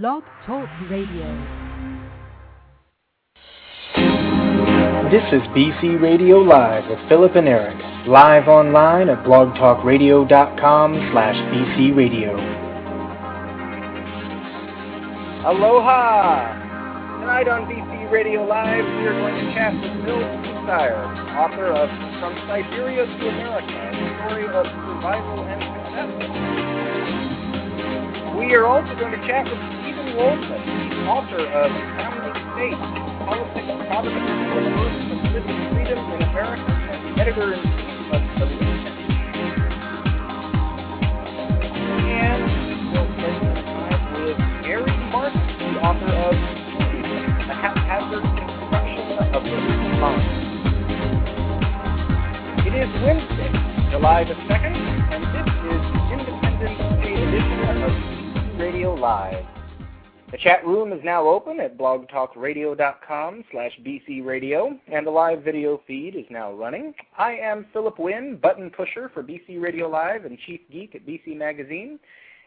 Blog Talk Radio. This is BC Radio Live with Philip and Eric, live online at blogtalkradio.com slash bcradio. Aloha! Tonight on BC Radio Live, we are going to chat with Bill Seasire, author of From Siberia to America, a story of survival and success. We are also going to chat with Wolfson, the author of Founding States, Politics, Providence, and the Birth of Civil Freedom in America, and editor-in-chief of the And we'll spend some time with Gary Marcus, the author of The Haphazard Construction of the Mind. It is Wednesday, July the 2nd, and this is Independence Day edition of Radio Live. The chat room is now open at blogtalkradio.com slash bcradio, and the live video feed is now running. I am Philip Wynn, button pusher for BC Radio Live and chief geek at BC Magazine,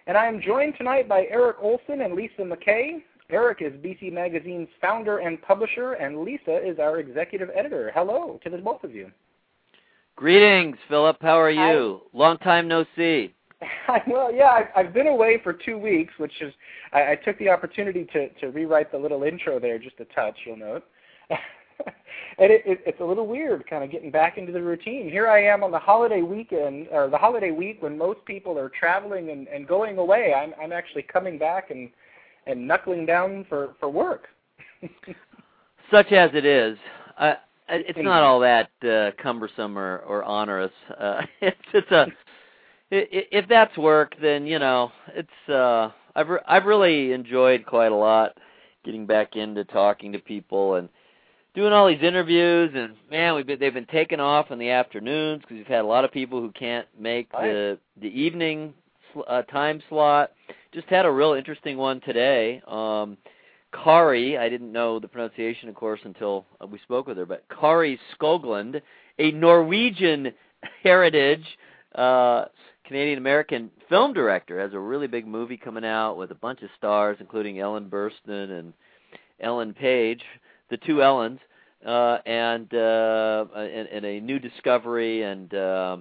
and I am joined tonight by Eric Olson and Lisa McKay. Eric is BC Magazine's founder and publisher, and Lisa is our executive editor. Hello to the both of you. Greetings, Philip. How are you? Hi. Long time no see. well, yeah, I've, I've been away for two weeks, which is I, I took the opportunity to to rewrite the little intro there just a touch. You'll note. and it, it, it's a little weird, kind of getting back into the routine. Here I am on the holiday weekend, or the holiday week, when most people are traveling and, and going away. I'm I'm actually coming back and and knuckling down for for work. Such as it is, uh, it's not all that uh, cumbersome or, or onerous. Uh, it's it's a if that's work, then you know it's. uh I've re- I've really enjoyed quite a lot getting back into talking to people and doing all these interviews. And man, we've been they've been taken off in the afternoons because we've had a lot of people who can't make the the evening uh, time slot. Just had a real interesting one today. Um, Kari, I didn't know the pronunciation, of course, until we spoke with her, but Kari Skogland, a Norwegian heritage uh, Canadian American film director, has a really big movie coming out with a bunch of stars, including Ellen Burstyn and Ellen Page, the two Ellens, uh, and, uh, and and a new discovery, and uh,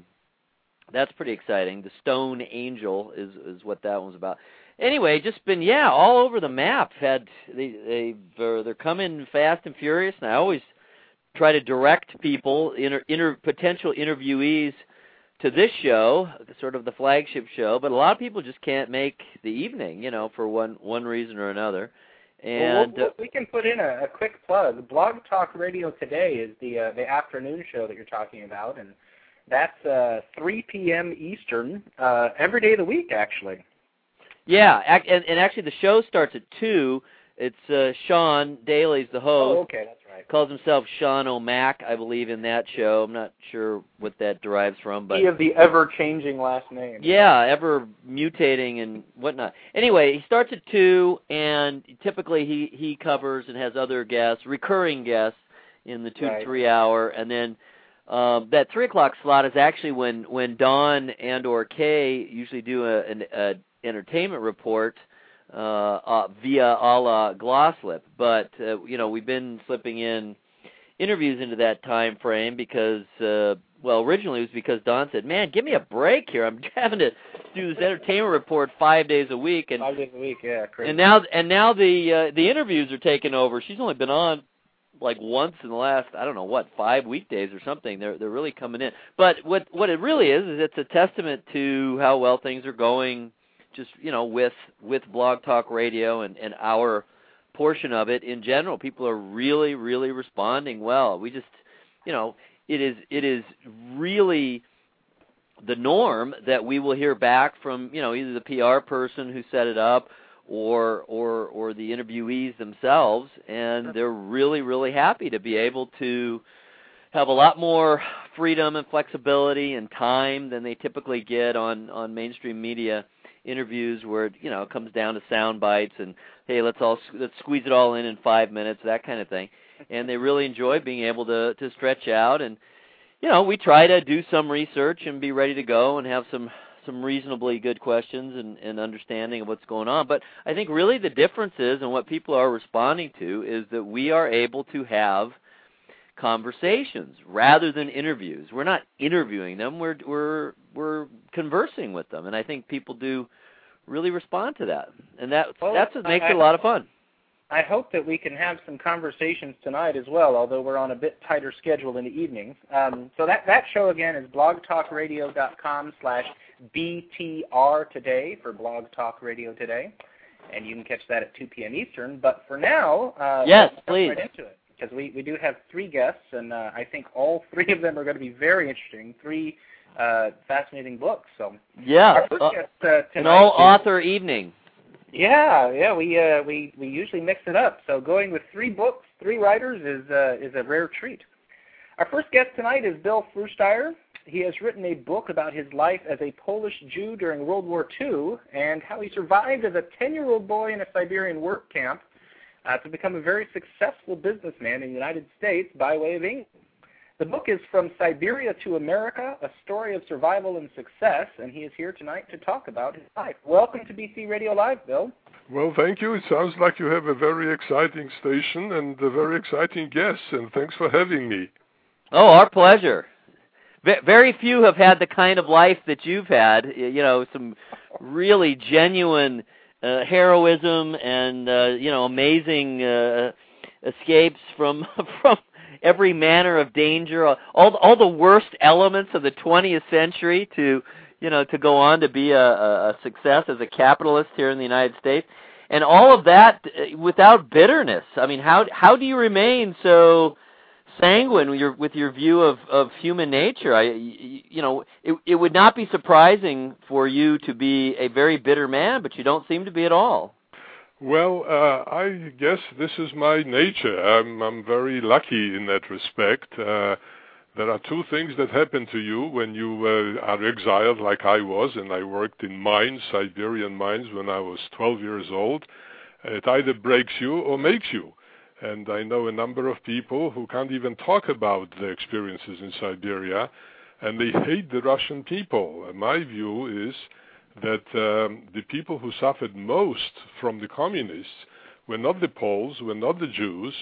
that's pretty exciting. The Stone Angel is is what that one's about. Anyway, just been yeah all over the map. Had they they they're, they're coming fast and furious, and I always try to direct people, inter, inter potential interviewees to this show, sort of the flagship show, but a lot of people just can't make the evening, you know, for one one reason or another. And well, we'll, we can put in a, a quick plug. Blog Talk Radio today is the uh, the afternoon show that you're talking about, and that's uh, 3 p.m. Eastern uh, every day of the week, actually. Yeah, and, and actually the show starts at two. It's uh, Sean Daly's the host. Oh, okay, that's right. Calls himself Sean O'Mac, I believe, in that show. I'm not sure what that derives from, but he of the ever-changing last name. Yeah, ever mutating and whatnot. Anyway, he starts at two, and typically he he covers and has other guests, recurring guests, in the two right. to three hour, and then um, that three o'clock slot is actually when when Don and or Kay usually do a, an a entertainment report uh, uh, via a la Glosslip. But uh, you know, we've been slipping in interviews into that time frame because, uh, well, originally it was because Don said, "Man, give me a break here. I'm having to do this entertainment report five days a week." And five days a week, yeah, crazy. And now, and now the uh, the interviews are taking over. She's only been on like once in the last I don't know what five weekdays or something. They're they're really coming in. But what what it really is is it's a testament to how well things are going just you know with with Blog Talk Radio and and our portion of it in general. People are really really responding well. We just you know it is it is really the norm that we will hear back from you know either the PR person who set it up or or or the interviewees themselves and they're really really happy to be able to have a lot more freedom and flexibility and time than they typically get on on mainstream media interviews where you know it comes down to sound bites and hey let's all let's squeeze it all in in five minutes that kind of thing and they really enjoy being able to to stretch out and you know we try to do some research and be ready to go and have some some reasonably good questions and, and understanding of what's going on. But I think really the difference is, and what people are responding to, is that we are able to have conversations rather than interviews. We're not interviewing them; we're we're we're conversing with them, and I think people do really respond to that, and that well, that's what makes I, it a lot of fun. I hope that we can have some conversations tonight as well, although we're on a bit tighter schedule in the evenings. Um, so that that show again is blogtalkradio.com slash BTR today for Blog Talk Radio Today, and you can catch that at 2 p.m. Eastern. But for now, uh, yes, let's please. right into it because we, we do have three guests, and uh, I think all three of them are going to be very interesting. Three uh, fascinating books. So yeah, uh, guest, uh, an all author evening. Yeah, yeah, we uh, we we usually mix it up. So going with three books, three writers is uh, is a rare treat. Our first guest tonight is Bill Frusztajer. He has written a book about his life as a Polish Jew during World War II and how he survived as a 10-year-old boy in a Siberian work camp uh, to become a very successful businessman in the United States by way of England. The book is From Siberia to America, a story of survival and success, and he is here tonight to talk about his life. Welcome to BC Radio Live, Bill. Well, thank you. It sounds like you have a very exciting station and a very exciting guest, and thanks for having me. Oh, our pleasure. Very few have had the kind of life that you've had. You know, some really genuine uh, heroism and uh, you know amazing uh, escapes from from every manner of danger, all all the worst elements of the 20th century to you know to go on to be a, a success as a capitalist here in the United States, and all of that uh, without bitterness. I mean, how how do you remain so sanguine with your with your view of of human nature. I you know it it would not be surprising for you to be a very bitter man, but you don't seem to be at all. Well, uh, I guess this is my nature. I'm I'm very lucky in that respect. Uh, there are two things that happen to you when you uh, are exiled, like I was, and I worked in mines, Siberian mines, when I was 12 years old. It either breaks you or makes you. And I know a number of people who can't even talk about their experiences in Siberia, and they hate the Russian people. And my view is that um, the people who suffered most from the communists were not the Poles, were not the Jews,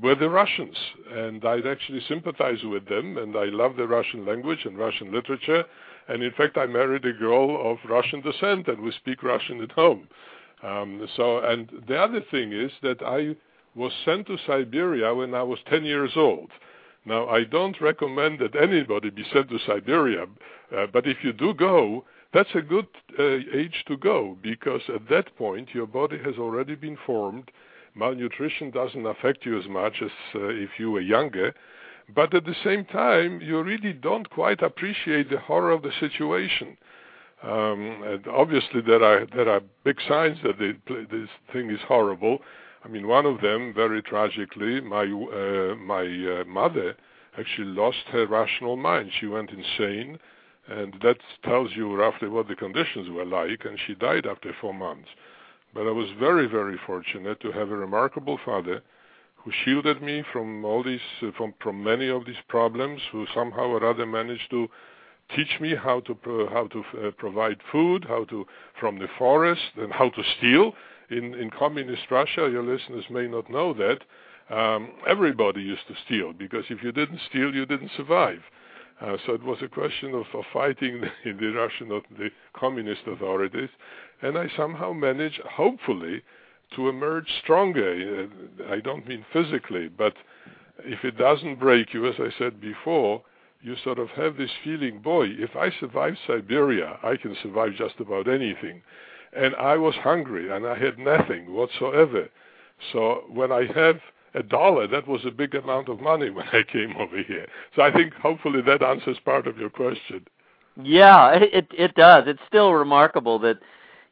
were the Russians. And I'd actually sympathize with them, and I love the Russian language and Russian literature. And in fact, I married a girl of Russian descent, and we speak Russian at home. Um, so, and the other thing is that I was sent to Siberia when I was 10 years old. Now, I don't recommend that anybody be sent to Siberia, uh, but if you do go, that's a good uh, age to go because at that point your body has already been formed. Malnutrition doesn't affect you as much as uh, if you were younger, but at the same time, you really don't quite appreciate the horror of the situation. Um, and obviously, there are there are big signs that this thing is horrible I mean, one of them, very tragically, my uh, my uh, mother actually lost her rational mind. She went insane, and that tells you roughly what the conditions were like. And she died after four months. But I was very, very fortunate to have a remarkable father who shielded me from all these, uh, from from many of these problems. Who somehow or other managed to teach me how to pro- how to uh, provide food, how to from the forest, and how to steal in, in communist Russia, your listeners may not know that, um, everybody used to steal because if you didn't steal, you didn't survive. Uh, so it was a question of, of fighting the, the Russian, the communist authorities, and I somehow managed, hopefully, to emerge stronger. Uh, I don't mean physically, but if it doesn't break you, as I said before, you sort of have this feeling, boy, if I survive Siberia, I can survive just about anything and I was hungry and I had nothing whatsoever. So when I have a dollar, that was a big amount of money when I came over here. So I think hopefully that answers part of your question. Yeah, it it does. It's still remarkable that,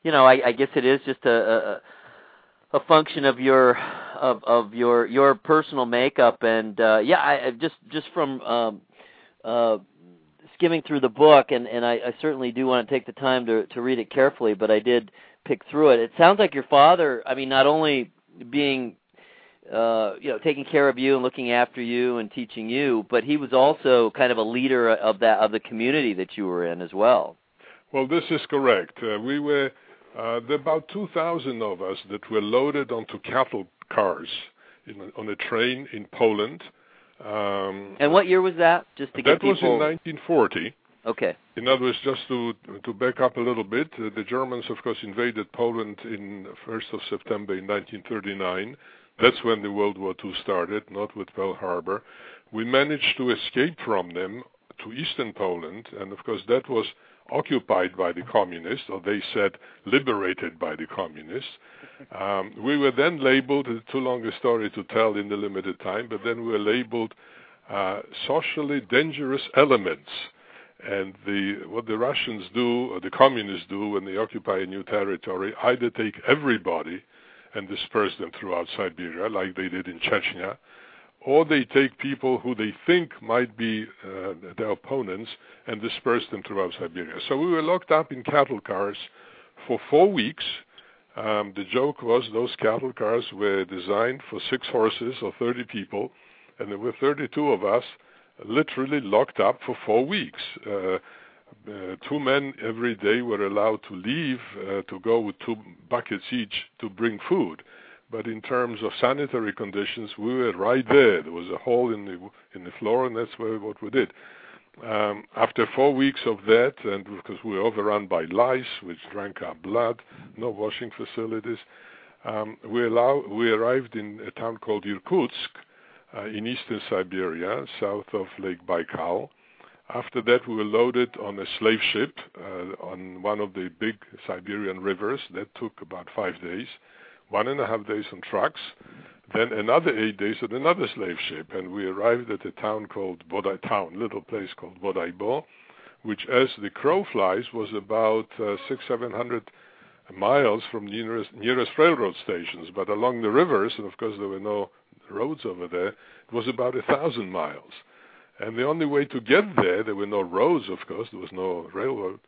you know, I, I guess it is just a, a a function of your of of your your personal makeup and uh yeah I just just from um uh skimming through the book, and and I, I certainly do want to take the time to to read it carefully. But I did pick through it. It sounds like your father. I mean, not only being uh, you know, taking care of you and looking after you and teaching you, but he was also kind of a leader of that of the community that you were in as well. Well, this is correct. Uh, we were uh, there about 2,000 of us that were loaded onto cattle cars in, on a train in Poland. Um, and what year was that? Just to get that people... was in 1940. Okay. In other words, just to to back up a little bit, uh, the Germans, of course, invaded Poland in 1st of September in 1939. That's when the World War II started, not with Pearl Harbor. We managed to escape from them to eastern Poland, and of course that was occupied by the communists, or they said liberated by the communists. Um, we were then labeled, it's too long a story to tell in the limited time, but then we were labeled uh, socially dangerous elements. And the, what the Russians do, or the communists do when they occupy a new territory, either take everybody and disperse them throughout Siberia, like they did in Chechnya, or they take people who they think might be uh, their opponents and disperse them throughout Siberia. So we were locked up in cattle cars for four weeks. Um, the joke was those cattle cars were designed for six horses or 30 people, and there were 32 of us literally locked up for four weeks. Uh, uh, two men every day were allowed to leave uh, to go with two buckets each to bring food but in terms of sanitary conditions, we were right there. There was a hole in the in the floor, and that's where, what we did. Um, after four weeks of that, and because we were overrun by lice, which drank our blood, no washing facilities, um, we, allow, we arrived in a town called Irkutsk uh, in eastern Siberia, south of Lake Baikal. After that, we were loaded on a slave ship uh, on one of the big Siberian rivers. That took about five days one and a half days on trucks, then another eight days on another slave ship, and we arrived at a town called Bodai town, little place called Bodaibo, which, as the crow flies, was about uh, six, seven hundred miles from nearest nearest railroad stations. But along the rivers, and of course there were no roads over there, it was about a thousand miles. And the only way to get there, there were no roads, of course, there was no railroad.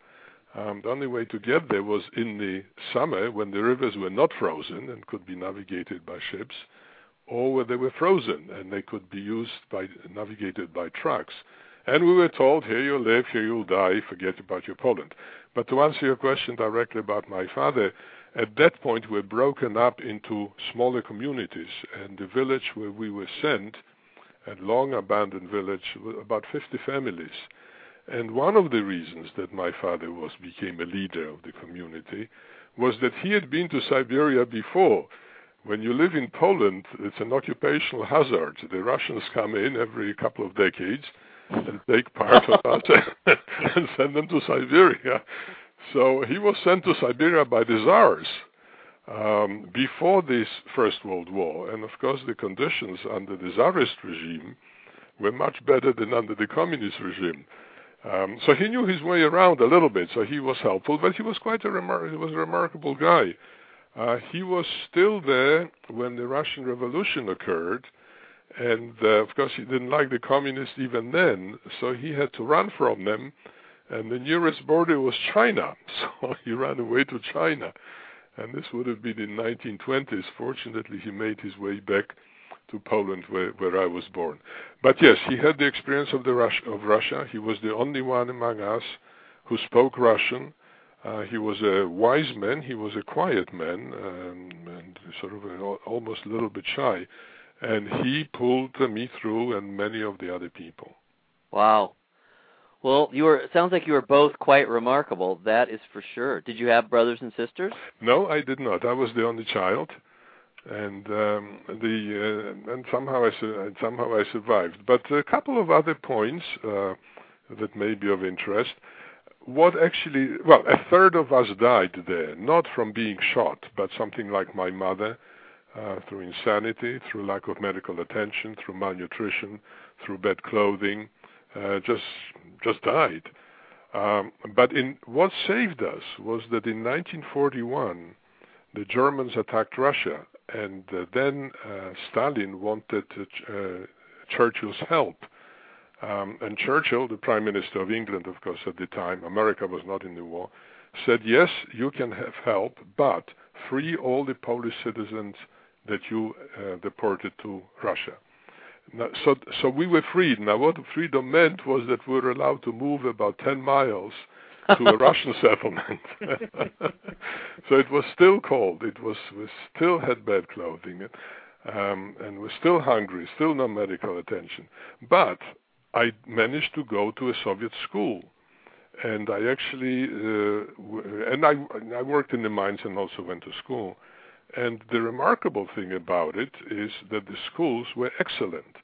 Um, the only way to get there was in the summer when the rivers were not frozen and could be navigated by ships, or where they were frozen and they could be used by navigated by trucks. And we were told, here you live, here you'll die, forget about your Poland. But to answer your question directly about my father, at that point we're broken up into smaller communities, and the village where we were sent, a long abandoned village, about 50 families and one of the reasons that my father was became a leader of the community was that he had been to Siberia before. When you live in Poland, it's an occupational hazard. The Russians come in every couple of decades and take part of us and send them to Siberia. So he was sent to Siberia by the Tsars um, before this First World War. And of course, the conditions under the Tsarist regime were much better than under the communist regime. Um, so he knew his way around a little bit, so he was helpful, but he was quite a, remar- he was a remarkable guy. Uh, he was still there when the Russian Revolution occurred, and uh, of course he didn't like the communists even then, so he had to run from them, and the nearest border was China, so he ran away to China. And this would have been in 1920s. Fortunately, he made his way back to Poland, where, where I was born. But yes, he had the experience of the Rus- of Russia. He was the only one among us who spoke Russian. Uh, he was a wise man. He was a quiet man um, and sort of a, almost a little bit shy. And he pulled me through, and many of the other people. Wow. Well, you were. It sounds like you were both quite remarkable. That is for sure. Did you have brothers and sisters? No, I did not. I was the only child and um, the uh, and somehow I su- somehow I survived. But a couple of other points uh, that may be of interest. What actually, well, a third of us died there, not from being shot, but something like my mother, uh, through insanity, through lack of medical attention, through malnutrition, through bad clothing, uh, just just died. Um, but in what saved us was that in 1941 the Germans attacked Russia and uh, then uh, Stalin wanted uh, Churchill's help. Um, and Churchill, the Prime Minister of England, of course, at the time, America was not in the war, said, Yes, you can have help, but free all the Polish citizens that you uh, deported to Russia. Now, so, so we were freed. Now, what freedom meant was that we were allowed to move about 10 miles to a Russian settlement. so it was still cold. It was we still had bad clothing, um, and we're still hungry. Still no medical attention. But I managed to go to a Soviet school, and I actually uh, w- and I I worked in the mines and also went to school. And the remarkable thing about it is that the schools were excellent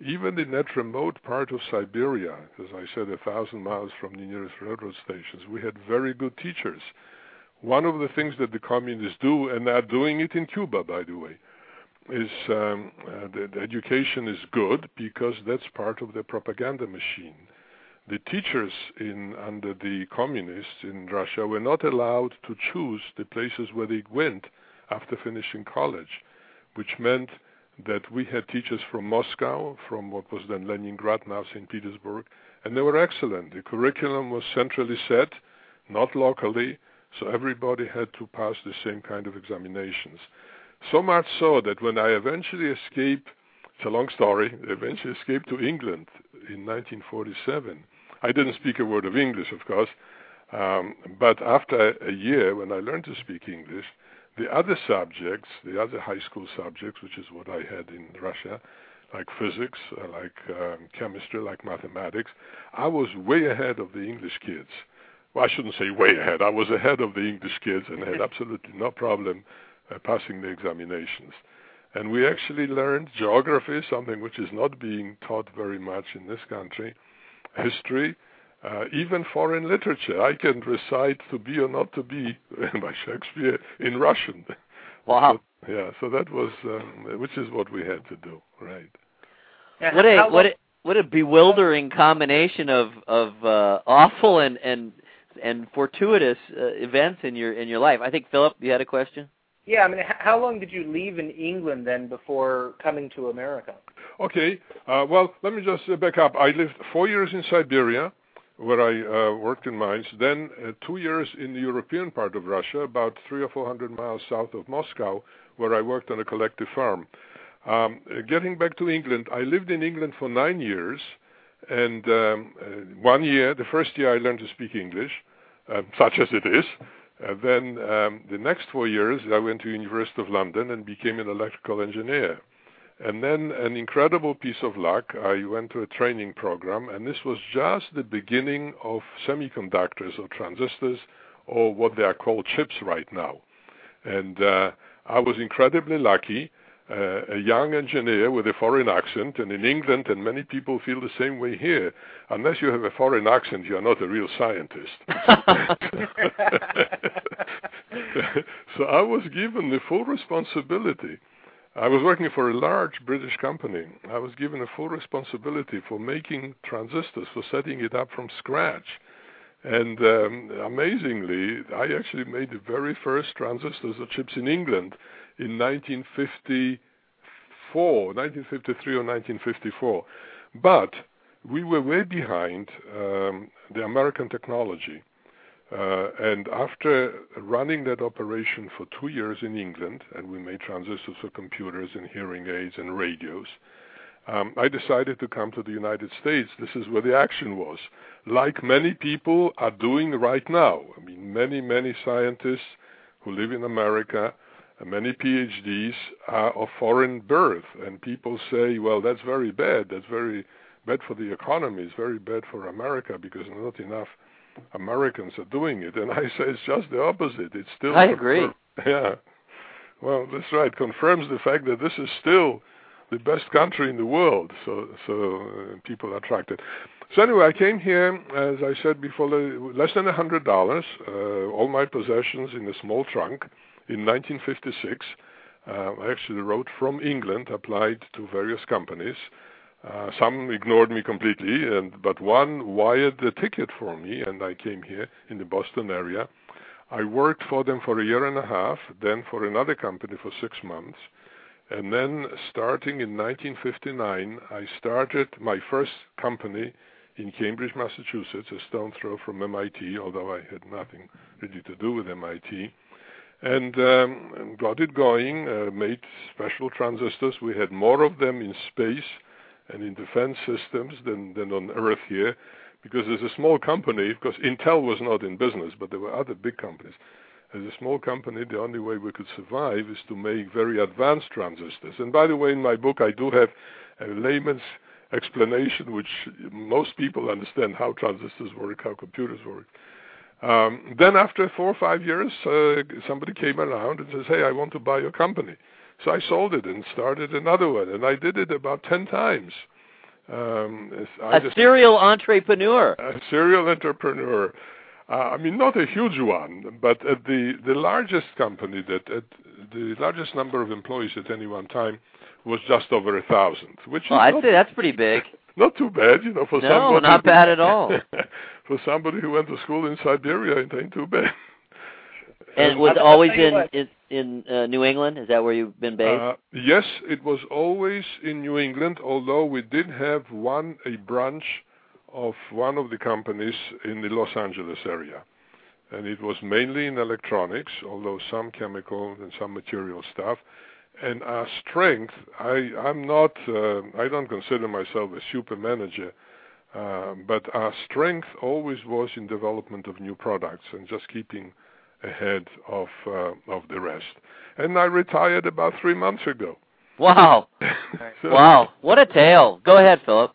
even in that remote part of Siberia, as I said, a thousand miles from the nearest railroad stations, we had very good teachers. One of the things that the communists do, and they're doing it in Cuba, by the way, is um, uh, education is good because that's part of the propaganda machine. The teachers in under the communists in Russia were not allowed to choose the places where they went after finishing college, which meant that we had teachers from Moscow, from what was then Leningrad, now St. Petersburg, and they were excellent. The curriculum was centrally set, not locally, so everybody had to pass the same kind of examinations. So much so that when I eventually escaped, it's a long story, eventually escaped to England in 1947. I didn't speak a word of English, of course, um, but after a year, when I learned to speak English, the other subjects, the other high school subjects, which is what I had in Russia, like physics, uh, like um, chemistry, like mathematics, I was way ahead of the English kids. Well, I shouldn't say way ahead. I was ahead of the English kids and had absolutely no problem uh, passing the examinations. And we actually learned geography, something which is not being taught very much in this country, history, uh, even foreign literature. I can recite "To Be or Not to Be" by Shakespeare in Russian. Wow. So, yeah, so that was, um, which is what we had to do, right? Yeah, what a what a what a bewildering combination of of uh, awful and and and fortuitous uh, events in your in your life. I think Philip, you had a question. Yeah, I mean, how long did you leave in England then before coming to America? Okay, uh, well, let me just back up. I lived four years in Siberia where I uh, worked in mines. Then uh, two years in the European part of Russia, about three or four hundred miles south of Moscow, where I worked on a collective farm. Um, getting back to England, I lived in England for nine years, and um, uh, one year, the first year, I learned to speak English, um, such as it is. Uh, then um, the next four years, I went to University of London and became an electrical engineer. And then an incredible piece of luck, I went to a training program, and this was just the beginning of semiconductors or transistors, or what they are called chips right now. And uh, I was incredibly lucky, uh, a young engineer with a foreign accent, and in England, and many people feel the same way here. Unless you have a foreign accent, you are not a real scientist. so I was given the full responsibility I was working for a large British company. I was given a full responsibility for making transistors, for setting it up from scratch. And um, amazingly, I actually made the very first transistors or chips in England in 1954, 1953 or 1954. But we were way behind um, the American technology. Uh, and after running that operation for two years in England, and we made transistors for computers and hearing aids and radios, um, I decided to come to the United States. This is where the action was. Like many people are doing right now. I mean, many, many scientists who live in America, and many PhDs are of foreign birth. And people say, well, that's very bad. That's very bad for the economy. It's very bad for America because not enough Americans are doing it. And I say it's just the opposite. It's still. I agree. Yeah. Well, that's right. Confirms the fact that this is still the best country in the world. So, so uh, people are attracted. So anyway, I came here, as I said before, less than a hundred dollars, uh, all my possessions in a small trunk. In 1956, uh, I actually wrote from England, applied to various companies. Uh, some ignored me completely, and but one wired the ticket for me, and I came here in the Boston area. I worked for them for a year and a half, then for another company for six months, and then starting in 1959, I started my first company in Cambridge, Massachusetts, a stone throw from MIT, although I had nothing really to do with MIT. And um, got it going, uh, made special transistors. We had more of them in space and in defense systems than, than on Earth here because as a small company, because Intel was not in business, but there were other big companies. As a small company, the only way we could survive is to make very advanced transistors. And by the way, in my book, I do have a layman's explanation, which most people understand how transistors work, how computers work. Um, then after four or five years, uh, somebody came around and says, "Hey, I want to buy your company." So I sold it and started another one, and I did it about ten times. Um, a just, serial entrepreneur. A serial entrepreneur. Uh, I mean, not a huge one, but at the the largest company that at the largest number of employees at any one time was just over a thousand, which well, I'd say that's pretty big. Not too bad, you know, for no, somebody. No, not bad at all. for somebody who went to school in Siberia, it ain't too bad. And was always in in, in uh, New England. Is that where you've been based? Uh, yes, it was always in New England. Although we did have one a branch of one of the companies in the Los Angeles area, and it was mainly in electronics, although some chemical and some material stuff and our strength, I, I'm not, uh, I don't consider myself a super manager, uh, but our strength always was in development of new products and just keeping ahead of uh, of the rest. And I retired about three months ago. Wow! so, wow! What a tale. Go ahead, Philip.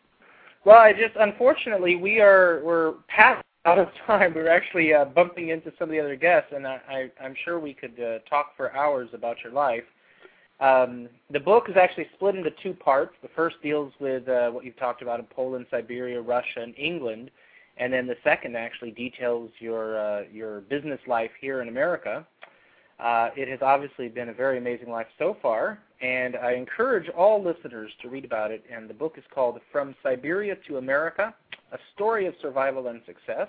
Well, I just unfortunately we are we're past out of time. We're actually uh, bumping into some of the other guests, and I, I, I'm sure we could uh, talk for hours about your life. Um, the book is actually split into two parts. The first deals with uh, what you've talked about in Poland, Siberia, Russia, and England, and then the second actually details your uh, your business life here in America. Uh, it has obviously been a very amazing life so far, and I encourage all listeners to read about it. And the book is called From Siberia to America: A Story of Survival and Success.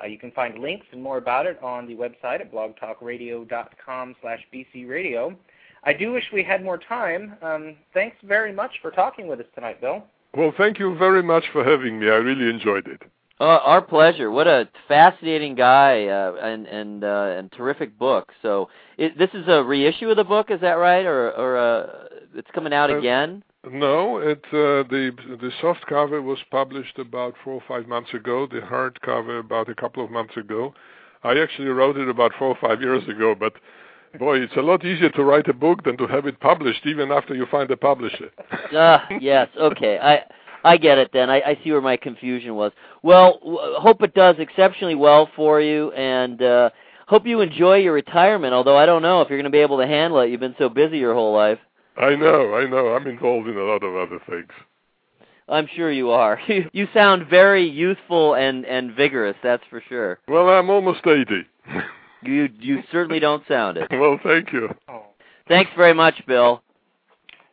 Uh, you can find links and more about it on the website at blogtalkradio.com/bcradio. I do wish we had more time. Um, thanks very much for talking with us tonight, Bill. Well, thank you very much for having me. I really enjoyed it. Uh, our pleasure. What a fascinating guy uh, and and uh, and terrific book. So it, this is a reissue of the book, is that right, or or uh, it's coming out uh, again? No, it uh, the the soft cover was published about four or five months ago. The hard cover about a couple of months ago. I actually wrote it about four or five years ago, but Boy, it's a lot easier to write a book than to have it published, even after you find a publisher. Ah, uh, yes. Okay, I I get it. Then I, I see where my confusion was. Well, w- hope it does exceptionally well for you, and uh, hope you enjoy your retirement. Although I don't know if you're going to be able to handle it. You've been so busy your whole life. I know. I know. I'm involved in a lot of other things. I'm sure you are. you sound very youthful and and vigorous. That's for sure. Well, I'm almost eighty. You you certainly don't sound it. well, thank you. Oh. Thanks very much, Bill.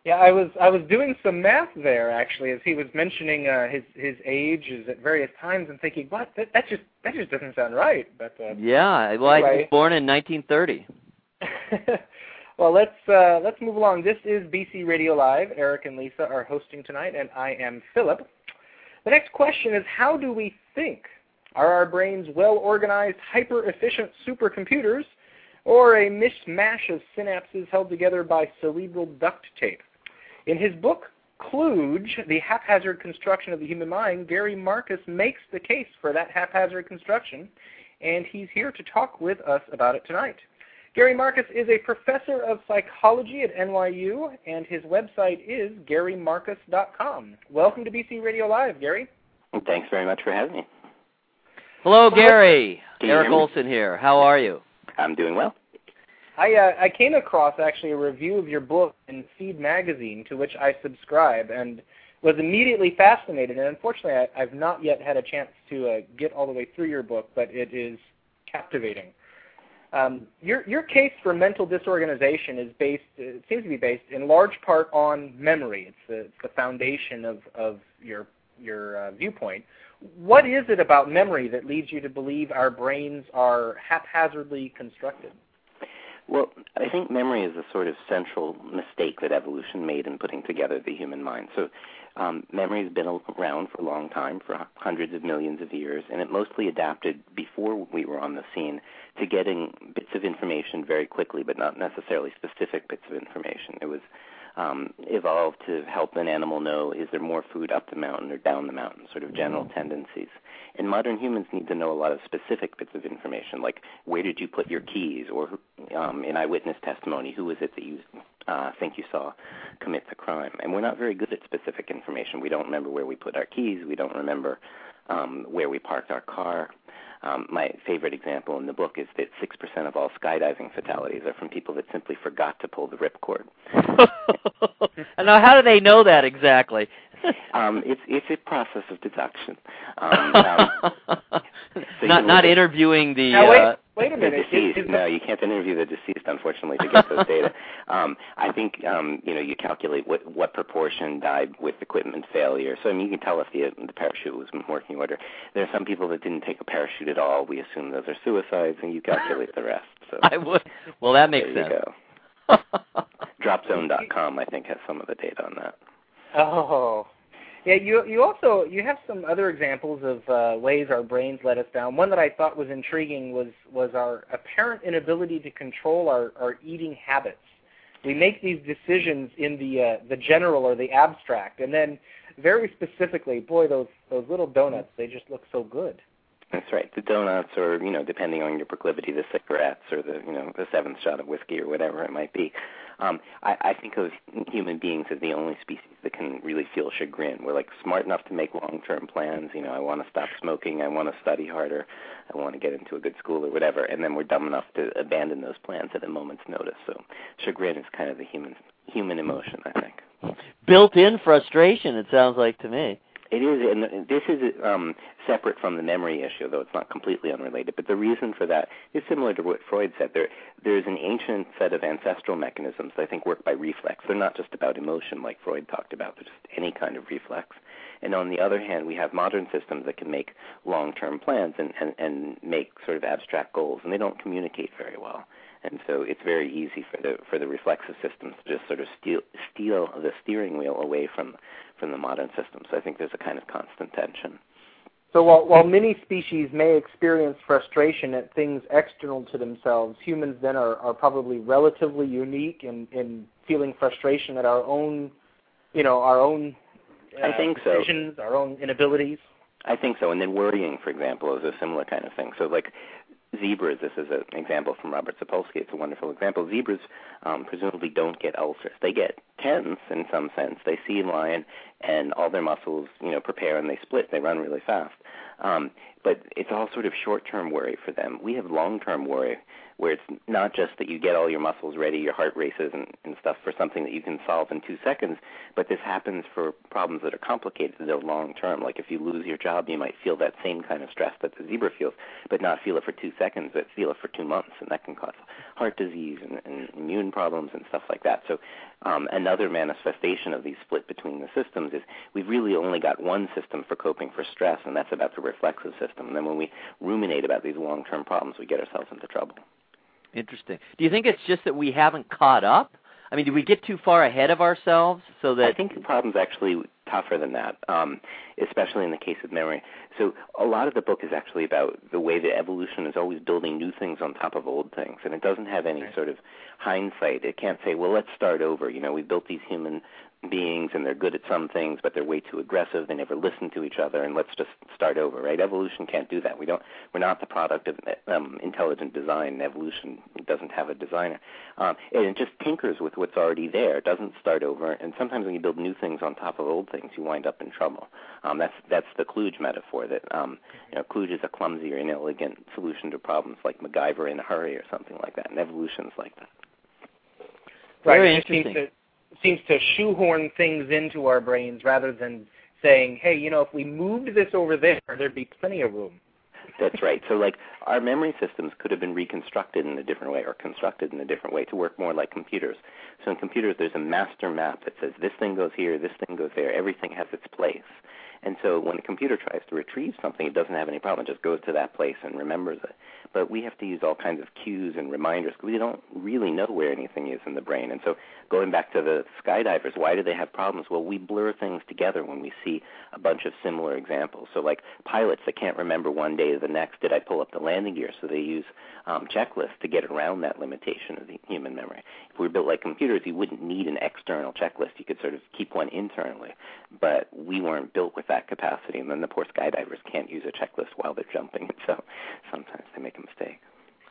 Yeah, I was I was doing some math there actually as he was mentioning uh, his his ages at various times and thinking, what that, that just that just doesn't sound right. But uh, yeah, well, anyway. I was born in 1930. well, let's uh, let's move along. This is BC Radio Live. Eric and Lisa are hosting tonight, and I am Philip. The next question is, how do we think? Are our brains well-organized, hyper-efficient supercomputers, or a mishmash of synapses held together by cerebral duct tape? In his book, Kluge, The Haphazard Construction of the Human Mind, Gary Marcus makes the case for that haphazard construction, and he's here to talk with us about it tonight. Gary Marcus is a professor of psychology at NYU, and his website is garymarcus.com. Welcome to BC Radio Live, Gary. Thanks very much for having me. Hello, Gary. Eric Olson here. How are you? I'm doing well. I uh, I came across actually a review of your book in Seed magazine, to which I subscribe, and was immediately fascinated. And unfortunately, I, I've not yet had a chance to uh, get all the way through your book, but it is captivating. Um, your your case for mental disorganization is based. It seems to be based in large part on memory. It's the, it's the foundation of of your your uh, viewpoint. What is it about memory that leads you to believe our brains are haphazardly constructed? Well, I think memory is a sort of central mistake that evolution made in putting together the human mind. So, um, memory has been around for a long time, for hundreds of millions of years, and it mostly adapted before we were on the scene to getting bits of information very quickly, but not necessarily specific bits of information. It was um, evolved to help an animal know is there more food up the mountain or down the mountain, sort of general mm-hmm. tendencies. And modern humans need to know a lot of specific bits of information, like where did you put your keys, or um, in eyewitness testimony, who was it that you uh, think you saw commit the crime. And we're not very good at specific information. We don't remember where we put our keys. We don't remember um, where we parked our car. Um, my favorite example in the book is that 6% of all skydiving fatalities are from people that simply forgot to pull the ripcord. And now, how do they know that exactly? Um, it's it's a process of deduction. Um, um, so not not interviewing the. Now, wait, uh, wait a minute. The deceased. no, you can't interview the deceased, unfortunately, to get those data. Um, I think um, you know you calculate what what proportion died with equipment failure. So I mean, you can tell if the the parachute was in working order. There are some people that didn't take a parachute at all. We assume those are suicides, and you calculate the rest. So I would. Well, that makes there sense. You go. Dropzone.com, I think, has some of the data on that. Oh, yeah. You you also you have some other examples of uh, ways our brains let us down. One that I thought was intriguing was was our apparent inability to control our our eating habits. We make these decisions in the uh, the general or the abstract, and then very specifically, boy, those those little donuts they just look so good. That's right. The donuts, or you know, depending on your proclivity, the cigarettes, or the you know, the seventh shot of whiskey, or whatever it might be. Um, I, I think of human beings as the only species that can really feel chagrin. We're like smart enough to make long-term plans. You know, I want to stop smoking. I want to study harder. I want to get into a good school or whatever. And then we're dumb enough to abandon those plans at a moment's notice. So chagrin is kind of the human human emotion, I think. Built-in frustration. It sounds like to me. It is, and this is um, separate from the memory issue, though it's not completely unrelated. But the reason for that is similar to what Freud said. There, there's an ancient set of ancestral mechanisms that I think work by reflex. They're not just about emotion, like Freud talked about. They're just any kind of reflex. And on the other hand, we have modern systems that can make long-term plans and, and, and make sort of abstract goals, and they don't communicate very well. And so it's very easy for the for the reflexive systems to just sort of steal steal the steering wheel away from from the modern system. So I think there's a kind of constant tension. So while, while many species may experience frustration at things external to themselves, humans then are, are probably relatively unique in, in feeling frustration at our own, you know, our own uh, I think decisions, so. our own inabilities. I think so. And then worrying, for example, is a similar kind of thing. So like zebras, this is an example from Robert Sapolsky. It's a wonderful example. Zebras um, presumably don't get ulcers. They get tense in some sense. They see a lion and all their muscles, you know, prepare and they split. They run really fast. Um, but it's all sort of short-term worry for them. We have long-term worry where it's not just that you get all your muscles ready, your heart races and, and stuff for something that you can solve in two seconds, but this happens for problems that are complicated, they're long term. Like if you lose your job, you might feel that same kind of stress that the zebra feels, but not feel it for two seconds, but feel it for two months, and that can cause heart disease and, and immune problems and stuff like that. So um, another manifestation of these split between the systems is we've really only got one system for coping for stress, and that's about the reflexive system. And then when we ruminate about these long-term problems, we get ourselves into trouble. Interesting. Do you think it's just that we haven't caught up? I mean, did we get too far ahead of ourselves so that? I think the problem's actually tougher than that, um, especially in the case of memory. So a lot of the book is actually about the way that evolution is always building new things on top of old things, and it doesn't have any right. sort of hindsight. It can't say, well, let's start over. You know, we built these human beings and they're good at some things but they're way too aggressive. They never listen to each other and let's just start over right? Evolution can't do that. We don't we're not the product of um, intelligent design. Evolution doesn't have a designer. Um, and it just tinkers with what's already there. It doesn't start over. And sometimes when you build new things on top of old things you wind up in trouble. Um, that's that's the kludge metaphor that um, you know kludge is a clumsy or inelegant solution to problems like MacGyver in a hurry or something like that. And evolution's like that. Right. Very interesting seems to shoehorn things into our brains rather than saying, hey, you know, if we moved this over there, there'd be plenty of room. That's right. So, like, our memory systems could have been reconstructed in a different way or constructed in a different way to work more like computers. So, in computers, there's a master map that says this thing goes here, this thing goes there, everything has its place. And so when a computer tries to retrieve something, it doesn't have any problem. It just goes to that place and remembers it. But we have to use all kinds of cues and reminders because we don't really know where anything is in the brain. And so going back to the skydivers, why do they have problems? Well, we blur things together when we see a bunch of similar examples. So like pilots that can't remember one day to the next, did I pull up the landing gear? So they use um, checklists to get around that limitation of the human memory. If we were built like computers, you wouldn't need an external checklist. You could sort of keep one internally. But we weren't built with that capacity, and then the poor skydivers can't use a checklist while they're jumping, so sometimes they make a mistake.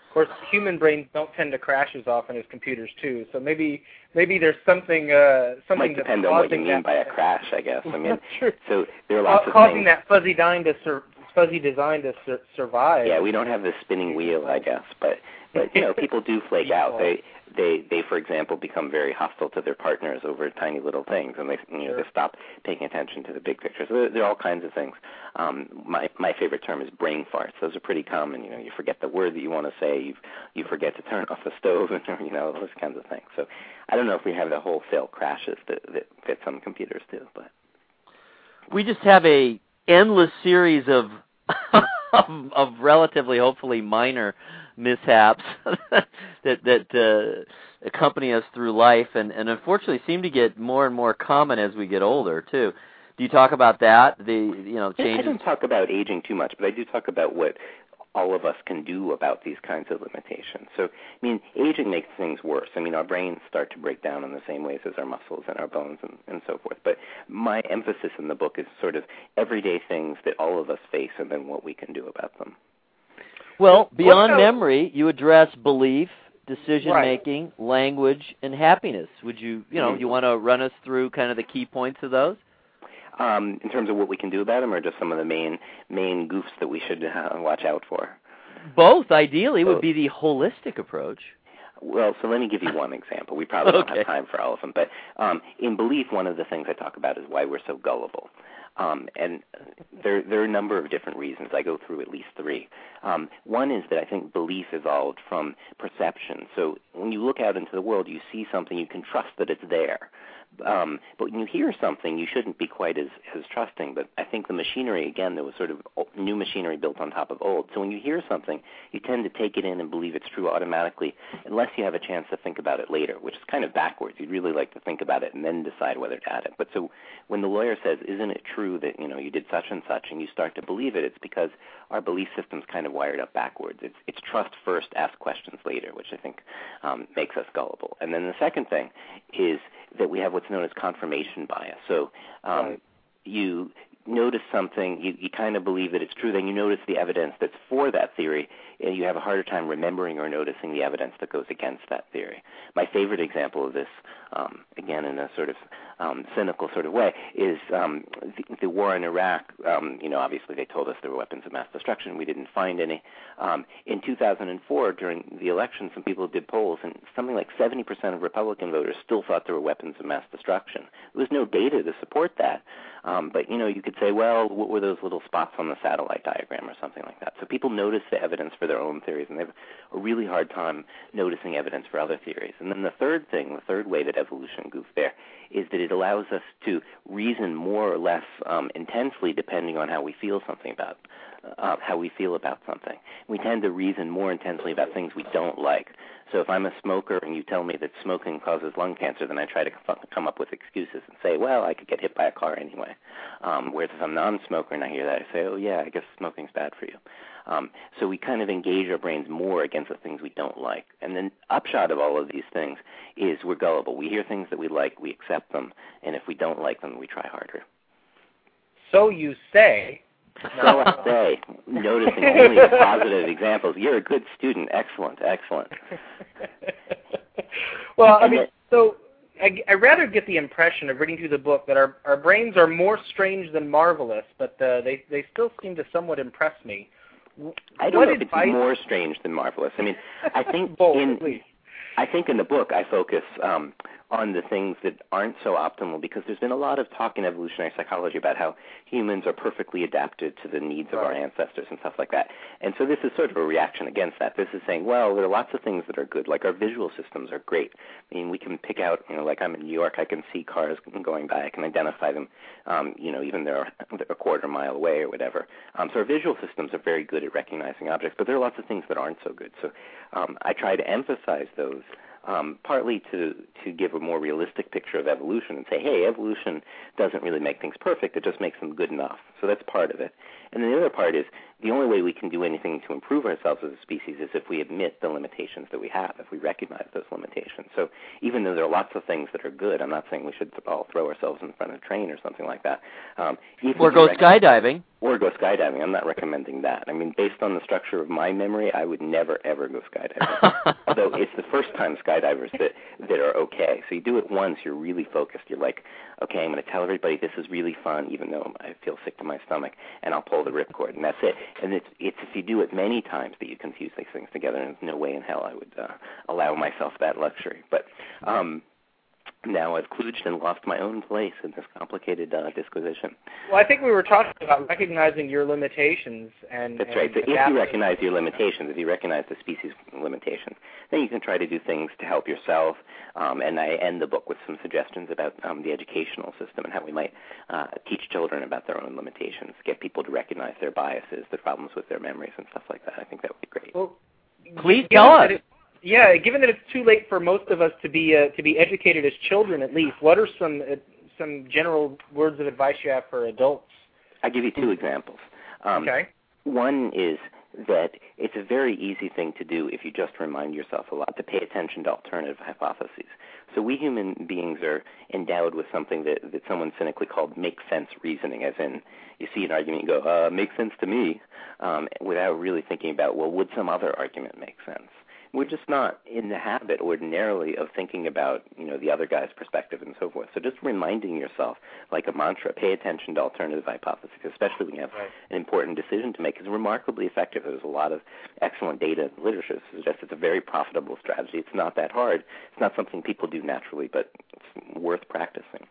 Of course, human brains don't tend to crash as often as computers too. So maybe maybe there's something uh, something Might depend on what you mean by a crash, I guess. I mean, sure. so there are lots uh, of causing things. that fuzzy design to sur- fuzzy design to sur- survive. Yeah, we don't have the spinning wheel, I guess, but but you know, people do flake out. They they they for example become very hostile to their partners over tiny little things, and they you know Sure. they stop paying attention to the big picture. So there, there are all kinds of things. Um, my my favorite term is brain farts. Those are pretty common. You know, you forget the word that you want to say. You you forget to turn off the stove, and you know those kinds of things. So I don't know if we have the wholesale crashes that that fit some computers too, but we just have a endless series of of, of relatively hopefully minor mishaps that that uh, accompany us through life and and unfortunately seem to get more and more common as we get older too. Do you talk about that? The you know I changes. don't talk about aging too much, but I do talk about what all of us can do about these kinds of limitations. So, I mean, aging makes things worse. I mean, our brains start to break down in the same ways as our muscles and our bones and, and so forth. But my emphasis in the book is sort of everyday things that all of us face and then what we can do about them. Well, beyond about- memory, you address belief, decision Right. making, language, and happiness. Would you you know Mhm. you want to run us through kind of the key points of those? Um, in terms of what we can do about them, or just some of the main main goofs that we should uh, watch out for. Both, ideally, would be the holistic approach. Well, so let me give you one example. We probably don't have time for all of them, but um, in belief, one of the things I talk about is why we're so gullible. Um, and there, there are a number of different reasons. I go through at least three. Um, one is that I think belief evolved from perception. So when you look out into the world, you see something, you can trust that it's there. Um, but when you hear something, you shouldn't be quite as, as trusting. But I think the machinery, again, there was sort of new machinery built on top of old. So when you hear something, you tend to take it in and believe it's true automatically, unless you have a chance to think about it later, which is kind of backwards. You'd really like to think about it and then decide whether to add it. But so when the lawyer says, "Isn't it true that you know you did such and such," and you start to believe it, it's because our belief system's kind of wired up backwards. It's it's trust first, ask questions later, which I think um, makes us gullible. And then the second thing is that we have what's known as confirmation bias. So um, Right. you notice something, you, you kind of believe that it's true, then you notice the evidence that's for that theory, you have a harder time remembering or noticing the evidence that goes against that theory. My favorite example of this, um, again in a sort of um, cynical sort of way, is um, the, the war in Iraq. Um, you know, obviously they told us there were weapons of mass destruction. We didn't find any. Um, in 2004, during the election, some people did polls, and something like 70% of Republican voters still thought there were weapons of mass destruction. There was no data to support that. Um, but you know, you could say, well, what were those little spots on the satellite diagram or something like that? So people notice the evidence for their own theories, and they have a really hard time noticing evidence for other theories. And then the third thing, the third way that evolution goofed there, is that it allows us to reason more or less um, intensely depending on how we feel something about uh, how we feel about something. We tend to reason more intensely about things we don't like. So if I'm a smoker and you tell me that smoking causes lung cancer, then I try to come up with excuses and say, well, I could get hit by a car anyway. Um, whereas if I'm non-smoker and I hear that, I say, oh yeah, I guess smoking's bad for you. Um, so we kind of engage our brains more against the things we don't like. And then upshot of all of these things is we're gullible. We hear things that we like, we accept them, and if we don't like them, we try harder. So you say. So I say, noticing only positive examples. You're a good student. Excellent, excellent. well, I mean, so I, I rather get the impression of reading through the book that our our brains are more strange than marvelous, but uh, they they still seem to somewhat impress me. I don't What know if it's more strange than marvelous. I mean, I think in. I think in the book I focus um, on the things that aren't so optimal because there's been a lot of talk in evolutionary psychology about how humans are perfectly adapted to the needs of our ancestors and stuff like that. And so this is sort of a reaction against that. This is saying, well, there are lots of things that are good, like our visual systems are great. I mean, we can pick out, you know, like I'm in New York, I can see cars going by, I can identify them, um, you know, even they're a quarter mile away or whatever. Um, so our visual systems are very good at recognizing objects, but there are lots of things that aren't so good. So um, I try to emphasize those um, partly to to give a more realistic picture of evolution and say, hey, evolution doesn't really make things perfect; it just makes them good enough. So that's part of it. And then the other part is the only way we can do anything to improve ourselves as a species is if we admit the limitations that we have, if we recognize those limitations. So even though there are lots of things that are good, I'm not saying we should all throw ourselves in front of a train or something like that. Um, or go skydiving. Or go skydiving. I'm not recommending that. I mean, based on the structure of my memory, I would never ever go skydiving. Although it's the first time skydivers that that are okay. So you do it once, you're really focused. You're like, okay, I'm going to tell everybody this is really fun, even though I feel sick to my stomach, and I'll pull the ripcord, and that's it. And it's it's if you do it many times that you can fuse these things together, and there's no way in hell I would uh, allow myself that luxury. But um, now I've kludged and lost my own place in this complicated uh, disquisition. Well, I think we were talking about recognizing your limitations and. That's and right. So if you recognize your limitations, if you recognize the species limitations, then you can try to do things to help yourself. Um, and I end the book with some suggestions about um, the educational system and how we might uh, teach children about their own limitations, get people to recognize their biases, the problems with their memories, and stuff like that. I think that would be great. Well, Please tell us. Yeah, given that it's too late for most of us to be uh, to be educated as children, at least, what are some uh, some general words of advice you have for adults? I'll give you two examples. Um, okay. One is that it's a very easy thing to do if you just remind yourself a lot to pay attention to alternative hypotheses. So we human beings are endowed with something that, that someone cynically called make sense reasoning, as in you see an argument, you go, uh, makes sense to me, um, without really thinking about, well, would some other argument make sense? We're just not in the habit ordinarily of thinking about you know the other guy's perspective and so forth. So just reminding yourself, like a mantra, pay attention to alternative hypotheses, especially when you have right. an important decision to make, is remarkably effective. There's a lot of excellent data and literature that suggests it's a very profitable strategy. It's not that hard. It's not something people do naturally, but it's worth practicing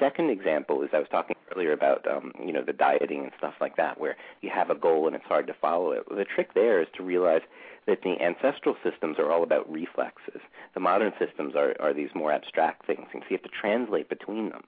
second example is I was talking earlier about um, you know the dieting and stuff like that, where you have a goal and it's hard to follow it. The trick there is to realize that the ancestral systems are all about reflexes. The modern systems are, are these more abstract things, and so you have to translate between them.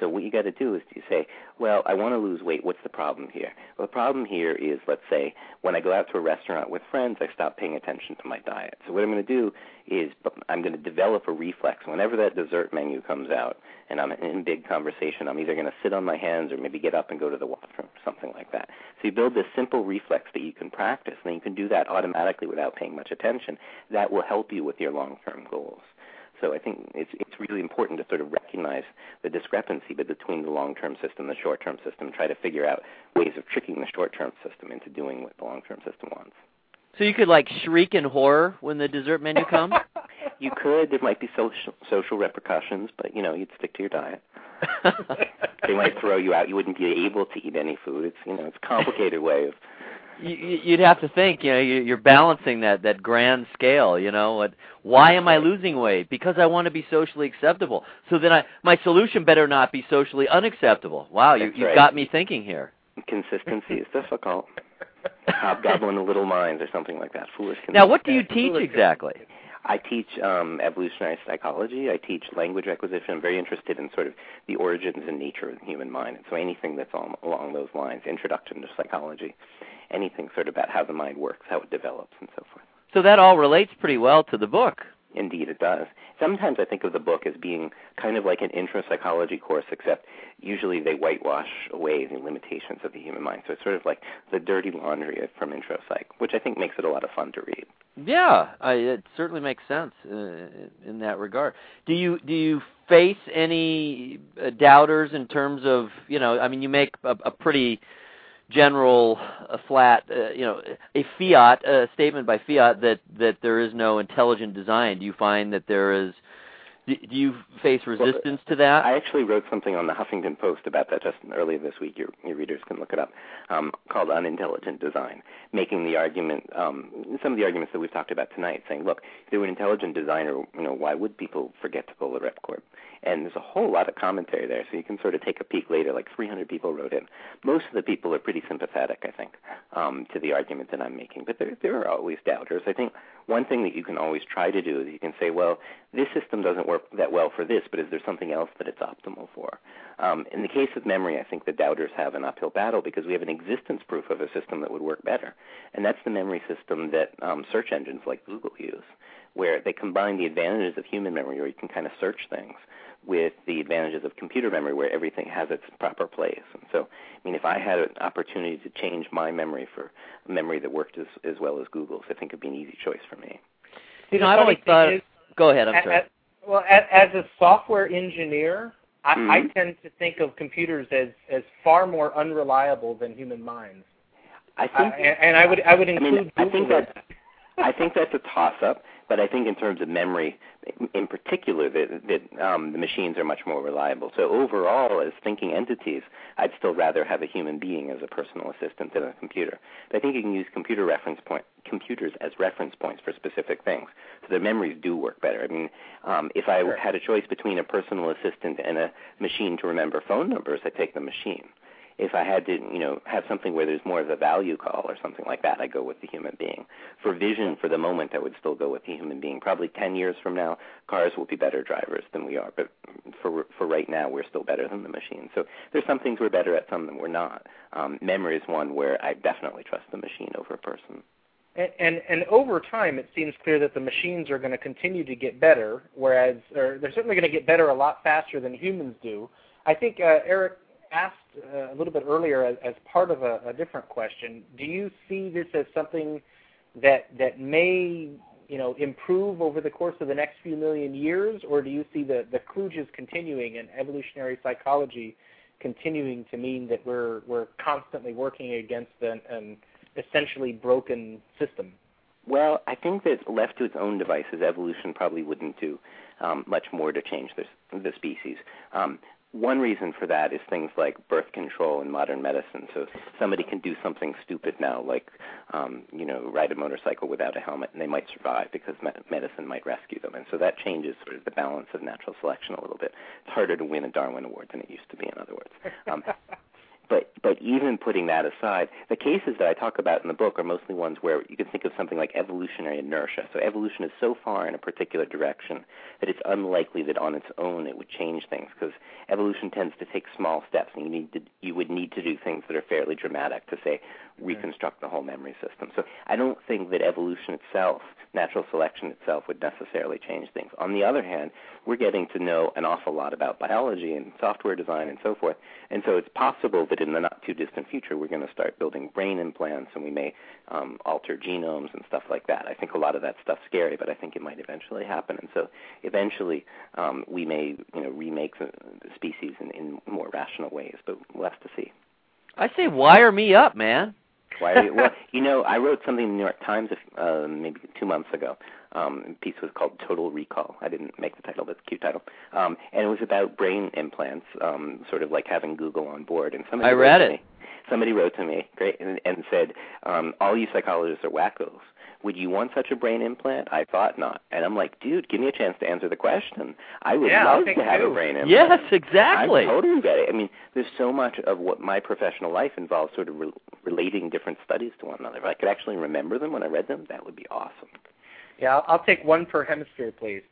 So what you got to do is you say, well, I want to lose weight. What's the problem here? Well, the problem here is, let's say, when I go out to a restaurant with friends, I stop paying attention to my diet. So what I'm going to do is I'm going to develop a reflex. Whenever that dessert menu comes out and I'm in big conversation, I'm either going to sit on my hands or maybe get up and go to the washroom, something like that. So you build this simple reflex that you can practice, and you can do that automatically without paying much attention. That will help you with your long-term goals. So I think it's it's really important to sort of recognize the discrepancy between the long-term system and the short-term system, and try to figure out ways of tricking the short-term system into doing what the long-term system wants. So you could like shriek in horror when the dessert menu comes. you could. There might be social social repercussions, but you know you'd stick to your diet. they might throw you out. You wouldn't be able to eat any food. It's you know it's a complicated way of you'd have to think, you know, you're balancing that that grand scale. You know, what? Why am I losing weight? Because I want to be socially acceptable. So then, I my solution better not be socially unacceptable. Wow, you, you've right. got me thinking here. Consistency is difficult. Hobgoblin of little minds, or something like that. Foolish. Now, what do you teach exactly? I teach um, evolutionary psychology. I teach language acquisition. I'm very interested in sort of the origins and nature of the human mind, so anything that's all, along those lines, introduction to psychology, anything sort of about how the mind works, how it develops, and so forth. So that all relates pretty well to the book. Indeed, it does. Sometimes I think of the book as being kind of like an intro psychology course, except usually they whitewash away the limitations of the human mind. So it's sort of like the dirty laundry from intro psych, which I think makes it a lot of fun to read. Yeah, I, it certainly makes sense uh, in that regard. Do you do you face any uh, doubters in terms of you know? I mean, you make a, a pretty general uh, flat, uh, you know, a fiat a statement by fiat that that there is no intelligent design. Do you find that there is Do, do you face resistance well, to that? I actually wrote something on the Huffington Post about that just earlier this week. Your, your readers can look it up. Um, called unintelligent design, making the argument, um, some of the arguments that we've talked about tonight, saying, look, if they were an intelligent designer, you know, why would people forget to pull the ripcord? And there's a whole lot of commentary there, so you can sort of take a peek later. Like 300 people wrote in. Most of the people are pretty sympathetic, I think, um, to the argument that I'm making. But there, there are always doubters. I think one thing that you can always try to do is you can say, well, this system doesn't work that well for this, but is there something else that it's optimal for? Um, in the case of memory, I think the doubters have an uphill battle because we have an existence proof of a system that would work better, and that's the memory system that um, search engines like Google use, where they combine the advantages of human memory, where you can kind of search things, with the advantages of computer memory where everything has its proper place. And so, I mean, if I had an opportunity to change my memory for a memory that worked as, as well as Google's, I think it'd be an easy choice for me. You know, I always thought. Is, go ahead. I'm as, sorry. well, as, as a software engineer, I, mm-hmm. I tend to think of computers as as far more unreliable than human minds. I think, uh, and, and I would I would include. I mean, I think that I think that's a toss up but I think in terms of memory, in particular, that, that um, the machines are much more reliable. So overall, as thinking entities, I'd still rather have a human being as a personal assistant than a computer. But I think you can use computer reference point computers as reference points for specific things. So their memories do work better. I mean, um, if I had a choice between a personal assistant and a machine to remember phone numbers, I'd take the machine if I had to, you know, have something where there's more of a value call or something like that, I go with the human being. For vision, for the moment, I would still go with the human being. Probably 10 years from now, cars will be better drivers than we are, but for for right now, we're still better than the machine. So there's some things we're better at, some that we're not. Um, memory is one where I definitely trust the machine over a person. And, and and over time, it seems clear that the machines are going to continue to get better, whereas or they're certainly going to get better a lot faster than humans do. I think uh, Eric asked uh, a little bit earlier as, as part of a, a, different question. Do you see this as something that that may you know improve over the course of the next few million years, or do you see the the kludges continuing and evolutionary psychology continuing to mean that we're we're constantly working against an, an essentially broken system? Well, I think that left to its own devices, evolution probably wouldn't do um, much more to change the, species. Um, one reason for that is things like birth control in modern medicine. So somebody can do something stupid now, like um, you know, ride a motorcycle without a helmet, and they might survive because me- medicine might rescue them. And so that changes sort of the balance of natural selection a little bit. It's harder to win a Darwin Award than it used to be, in other words. Um, but but even putting that aside, the cases that I talk about in the book are mostly ones where you can think of something like evolutionary inertia. So evolution is so far in a particular direction that it's unlikely that on its own it would change things because evolution tends to take small steps, and you need to you would need to do things that are fairly dramatic to say reconstruct the whole memory system. So I don't think that evolution itself, natural selection itself, would necessarily change things. On the other hand, we're getting to know an awful lot about biology and software design and so forth, and so it's possible that in the not too distant future we're going to start building brain implants and we may um, alter genomes and stuff like that. I think a lot of that stuff's scary, but I think it might eventually happen, and so eventually um, we may you know remake the, species in, in more rational ways, but we'll have to see. I say wire me up, man. Why? well, you know, I wrote something in the New York Times uh, maybe two months ago. Um, the piece was called Total Recall. I didn't make the title, but it's a cute title. Um, and it was about brain implants, um, sort of like having Google on board. And somebody I read it. Me, somebody wrote to me, great, and, and said, um, "All you psychologists are wackos." Would you want such a brain implant? I thought not. And I'm like, dude, give me a chance to answer the question. I would yeah, love to have too. a brain implant. Yes, exactly. I totally get it. I mean, there's so much of what my professional life involves sort of re- relating different studies to one another. If I could actually remember them when I read them, that would be awesome. Yeah, I'll, I'll take one per hemisphere, please.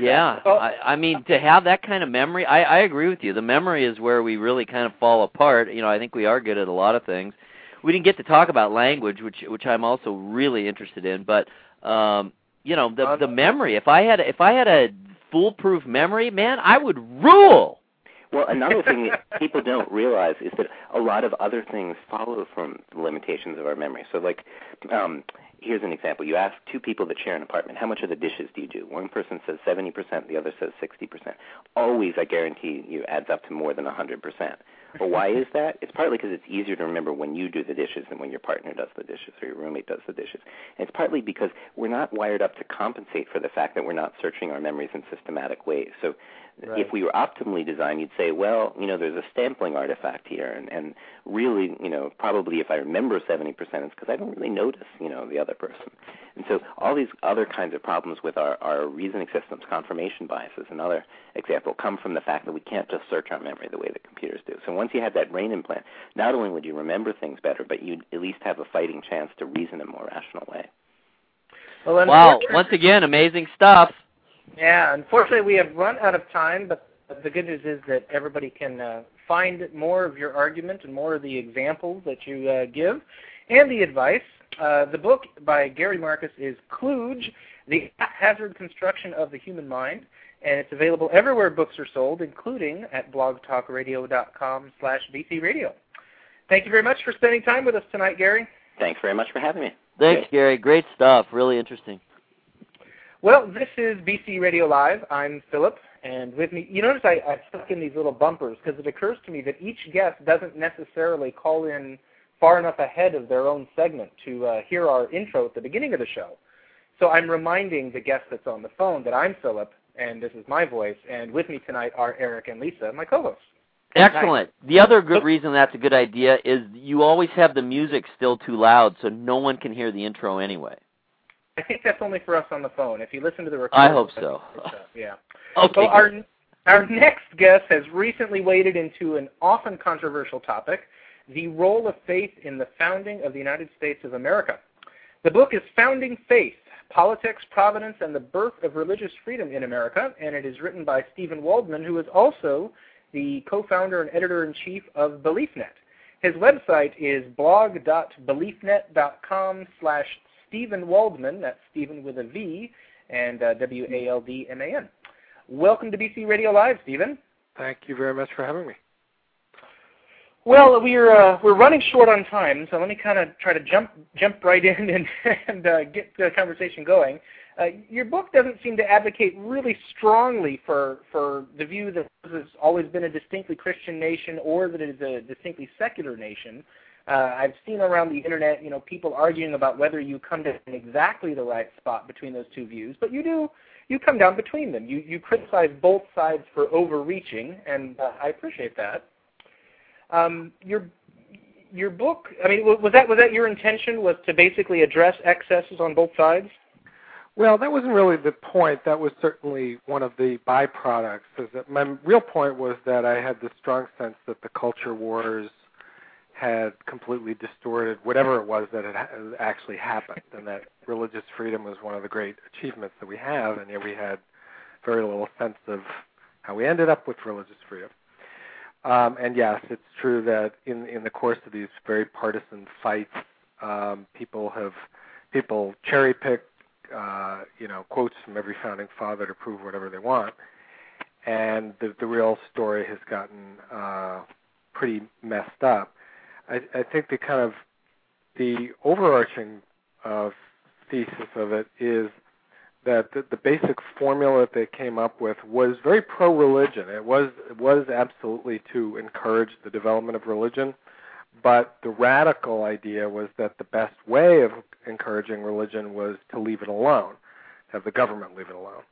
Yeah, well, I, I mean to have that kind of memory, I, I agree with you. The memory is where we really kind of fall apart. You know, I think we are good at a lot of things. We didn't get to talk about language, which which I'm also really interested in. But um, you know, the the memory. If I had if I had a foolproof memory, man, I would rule. Well, another thing that people don't realize is that a lot of other things follow from the limitations of our memory. So, like, um, here's an example. You ask two people that share an apartment, how much of the dishes do you do? One person says 70%, the other says 60%. Always, I guarantee you, adds up to more than 100%. Well, why is that? It's partly because it's easier to remember when you do the dishes than when your partner does the dishes or your roommate does the dishes. And it's partly because we're not wired up to compensate for the fact that we're not searching our memories in systematic ways. So Right. if we were optimally designed, you'd say, well, you know, there's a sampling artifact here, and, and really, you know, probably if I remember 70%, it's because I don't really notice, you know, the other person. And so all these other kinds of problems with our, our reasoning systems, confirmation biases, another example, come from the fact that we can't just search our memory the way that computers do. So once you have that brain implant, not only would you remember things better, but you'd at least have a fighting chance to reason in a more rational way. Well, Wow. Once again, amazing stuff. Yeah, unfortunately, we have run out of time, but the good news is that everybody can uh, find more of your argument and more of the examples that you uh, give and the advice. Uh, the book by Gary Marcus is Kluge, The Hazard Construction of the Human Mind, and it's available everywhere books are sold, including at blogtalkradio.com slash bcradio. Thank you very much for spending time with us tonight, Gary. Thanks very much for having me. Thanks, Gary. Great stuff. Really interesting. Well, this is BC Radio Live. I'm Philip, and with me, you notice I, I stuck in these little bumpers because it occurs to me that each guest doesn't necessarily call in far enough ahead of their own segment to uh, hear our intro at the beginning of the show. So I'm reminding the guest that's on the phone that I'm Philip, and this is my voice, and with me tonight are Eric and Lisa, my co-hosts. Excellent. The other good reason that's a good idea is you always have the music still too loud, so no one can hear the intro anyway. I think that's only for us on the phone. If you listen to the recording, I hope so. yeah. Okay. So our our next guest has recently waded into an often controversial topic: the role of faith in the founding of the United States of America. The book is Founding Faith: Politics, Providence, and the Birth of Religious Freedom in America, and it is written by Steven Waldman, who is also the co-founder and editor-in-chief of BeliefNet. His website is blog.beliefnet.com slash Steven Waldman, that's Steven with a V, and uh, W-A-L-D-M-A-N. Welcome to BC Radio Live, Steven. Thank you very much for having me. Well, we're uh, we're running short on time, so let me kind of try to jump jump right in and and uh, get the conversation going. Uh, your book doesn't seem to advocate really strongly for for the view that this has always been a distinctly Christian nation or that it is a distinctly secular nation. Uh, I've seen around the internet, you know, people arguing about whether you come to exactly the right spot between those two views, but you do you come down between them. You you criticize both sides for overreaching, and uh, I appreciate that. Um, your your book, I mean, was that was that your intention? Was to basically address excesses on both sides? Well, that wasn't really the point. That was certainly one of the byproducts. Is that my real point was that I had the strong sense that the culture wars had completely distorted whatever it was that had actually happened, and that religious freedom was one of the great achievements that we have, and yet we had very little sense of how we ended up with religious freedom. Um, and yes, it's true that in in the course of these very partisan fights, um, people have people cherry pick, uh, you know, quotes from every founding father to prove whatever they want, and the the real story has gotten uh, pretty messed up. I, I think the kind of the overarching uh, thesis of it is that the, the basic formula that they came up with was very pro-religion. It was it was absolutely to encourage the development of religion, but the radical idea was that the best way of encouraging religion was to leave it alone, have the government leave it alone,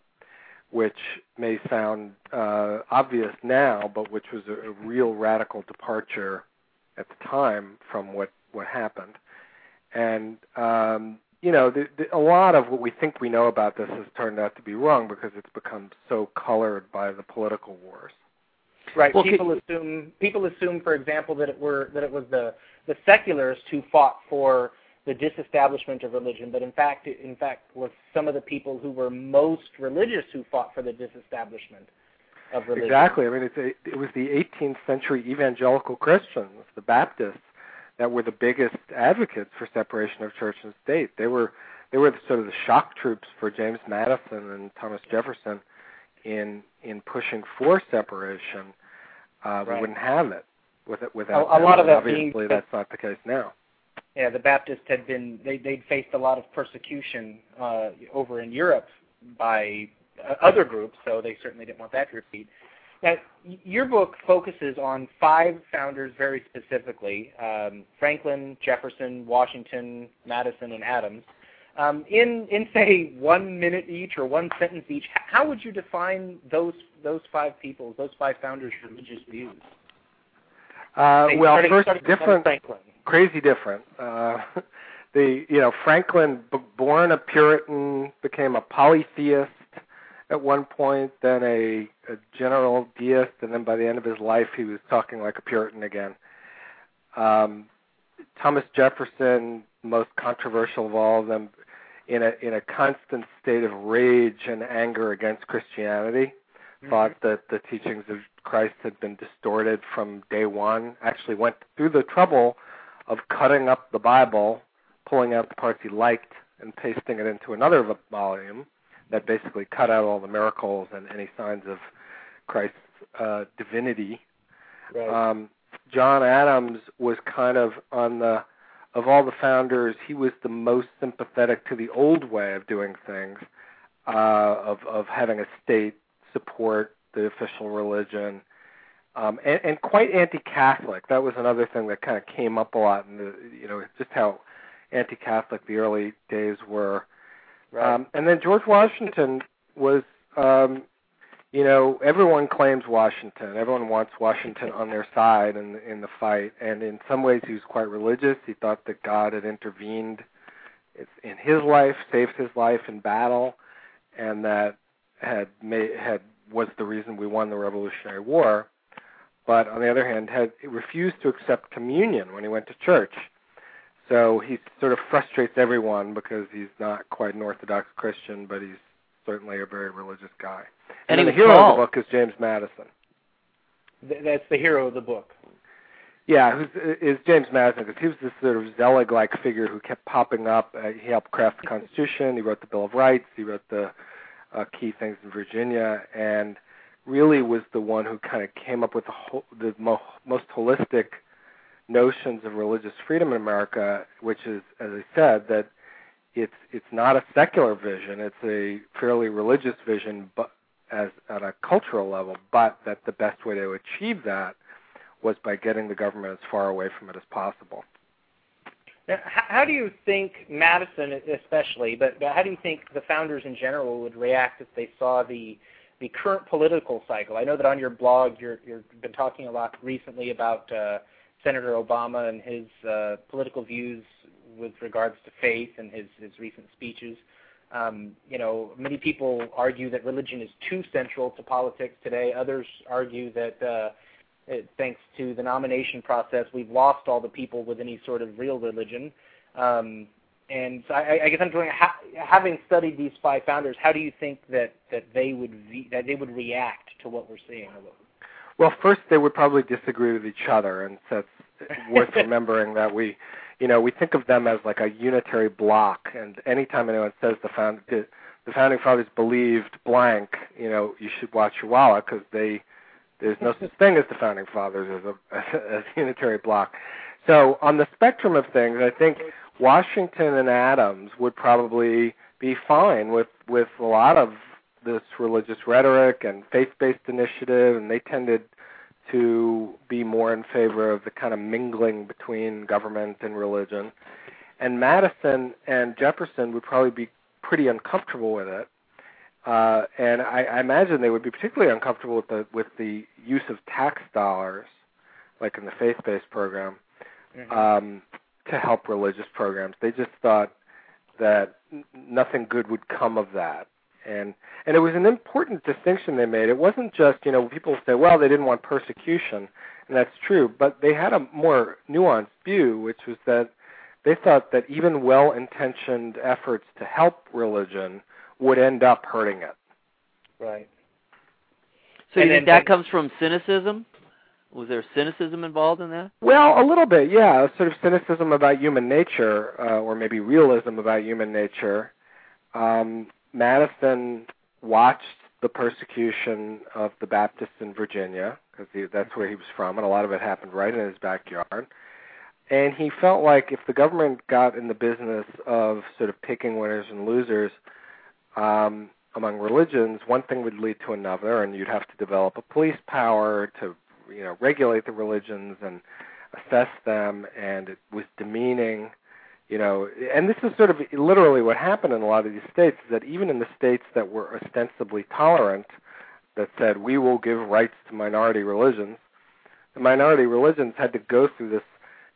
which may sound uh, obvious now, but which was a, a real radical departure at the time from what what happened, and um, you know, the, the, a lot of what we think we know about this has turned out to be wrong because it's become so colored by the political wars. Right. Well, people assume people assume, for example, that it were that it was the the secularists who fought for the disestablishment of religion, but in fact, it, in fact, was some of the people who were most religious who fought for the disestablishment of religion. Exactly. I mean, it's a, it was the 18th century evangelical Christians, the Baptists, that were the biggest advocates for separation of church and state. They were they were the, sort of the shock troops for James Madison and Thomas Jefferson in in pushing for separation. Uh, Right. We wouldn't have it with it without A- a lot of that being obviously that's not the case now. Yeah, the Baptists had been they they'd faced a lot of persecution uh, over in Europe by uh, other groups, so they certainly didn't want that to repeat. Now, your book focuses on five founders very specifically: um, Franklin, Jefferson, Washington, Madison, and Adams. Um, in in say one minute each or one sentence each, how would you define those those five people, those five founders' religious views? Uh, well, starting, first, starting different, Franklin. Crazy different. Uh, the you know Franklin, b- born a Puritan, became a polytheist at one point, then a, a general deist, and then by the end of his life, he was talking like a Puritan again. Um, Thomas Jefferson, most controversial of all of them, in a in a constant state of rage and anger against Christianity, Mm-hmm. thought that the teachings of Christ had been distorted from day one. Actually, went through the trouble of cutting up the Bible, pulling out the parts he liked, and pasting it into another volume that basically cut out all the miracles and any signs of Christ's uh, divinity. Right. Um, John Adams was kind of on the of all the founders, he was the most sympathetic to the old way of doing things, uh, of of having a state support the official religion, um, and, and quite anti-Catholic. That was another thing that kind of came up a lot in the you know just how anti-Catholic the early days were. right. Um, and then George Washington was, um, you know, everyone claims Washington. Everyone wants Washington on their side in in the fight. And in some ways, he was quite religious. He thought that God had intervened in his life, saved his life in battle, and that had made had was the reason we won the Revolutionary War. But on the other hand, had refused to accept communion when he went to church. So he sort of frustrates everyone because he's not quite an Orthodox Christian, but he's certainly a very religious guy. And he was the hero tall. of the book is James Madison. Th- that's the hero of the book. Yeah, who's is James Madison? Because he was this sort of zealot-like figure who kept popping up. Uh, he helped craft the Constitution. He wrote the Bill of Rights. He wrote the uh, key things in Virginia, and really was the one who kind of came up with the, the mo- most holistic notions of religious freedom in America, which is, as I said, that it's it's not a secular vision; it's a fairly religious vision, but as at a cultural level. But that the best way to achieve that was by getting the government as far away from it as possible. Now, how, how do you think Madison, especially, but, but how do you think the founders in general would react if they saw the the current political cycle? I know that on your blog you're you've been talking a lot recently about uh, Senator Obama and his uh, political views with regards to faith and his his recent speeches. Um, you know, many people argue that religion is too central to politics today. Others argue that uh, it, thanks to the nomination process, we've lost all the people with any sort of real religion. Um, and so I, I guess I'm wondering, ha- having studied these five founders, how do you think that that they would ve- that they would react to what we're seeing? Well, first they would probably disagree with each other, and so it's worth remembering that we, you know, we think of them as like a unitary block. And anytime anyone says the found the founding fathers believed blank, you know, you should watch your wallet because they there's no such thing as the founding fathers as a as a unitary block. So on the spectrum of things, I think Washington and Adams would probably be fine with with a lot of this religious rhetoric and faith-based initiative, and they tended to be more in favor of the kind of mingling between government and religion. And Madison and Jefferson would probably be pretty uncomfortable with it. Uh, and I, I imagine they would be particularly uncomfortable with the with the use of tax dollars, like in the faith-based program, Mm-hmm. um, to help religious programs. They just thought that nothing good would come of that. And and it was an important distinction they made. It wasn't just you know people say well they didn't want persecution, and that's true, but they had a more nuanced view, which was that they thought that even well-intentioned efforts to help religion would end up hurting it. Right. So And you think then- that comes from cynicism? Was there cynicism involved in that? Well, a little bit, yeah. Sort of cynicism about human nature, uh, or maybe realism about human nature. Um, Madison watched the persecution of the Baptists in Virginia because that's where he was from, and a lot of it happened right in his backyard. and he felt like if the government got in the business of sort of picking winners and losers um, among religions, one thing would lead to another, and you'd have to develop a police power to, you know, regulate the religions and assess them, and it was demeaning, you know. And this is sort of literally what happened in a lot of these states. Is that even in the states that were ostensibly tolerant, that said we will give rights to minority religions, the minority religions had to go through this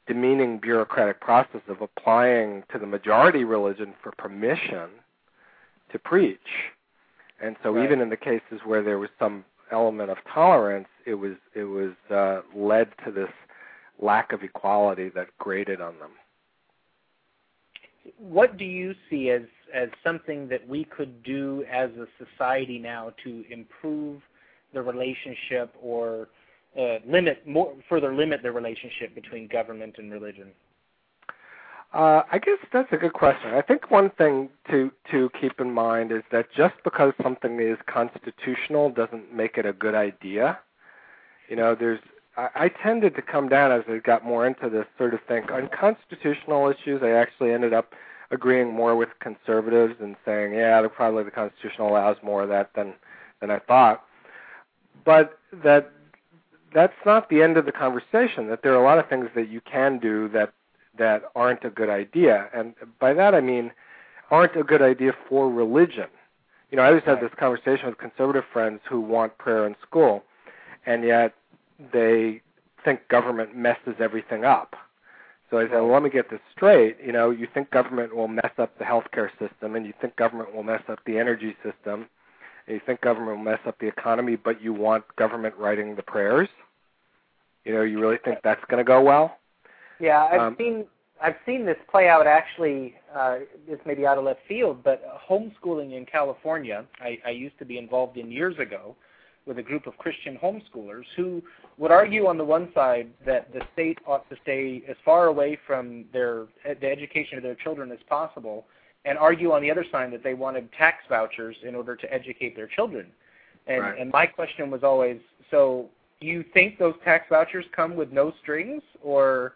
demeaning bureaucratic process of applying to the majority religion for permission to preach. And so right. even in the cases where there was some element of tolerance, it was it was uh, led to this lack of equality that grated on them. What do you see as as something that we could do as a society now to improve the relationship or uh, limit more further limit the relationship between government and religion? Uh, I guess that's a good question. I think one thing to to keep in mind is that just because something is constitutional doesn't make it a good idea. You know, there's I, I tended to come down as I got more into this sort of thing on constitutional issues. I actually ended up agreeing more with conservatives and saying, yeah, probably the Constitution allows more of that than than I thought. But that that's not the end of the conversation. That there are a lot of things that you can do that that aren't a good idea, and by that I mean aren't a good idea for religion. You know, I always have this conversation with conservative friends who want prayer in school, and yet they think government messes everything up. So I said, well, let me get this straight. You know, you think government will mess up the healthcare system, and you think government will mess up the energy system, and you think government will mess up the economy, but you want government writing the prayers. You know, you really think that's going to go well? Yeah, I've Um, seen I've seen this play out actually. Uh, this may be out of left field, but homeschooling in California, I, I used to be involved in years ago with a group of Christian homeschoolers who would argue on the one side that the state ought to stay as far away from their the education of their children as possible, and argue on the other side that they wanted tax vouchers in order to educate their children. And, Right. and my question was always, so do you think those tax vouchers come with no strings, or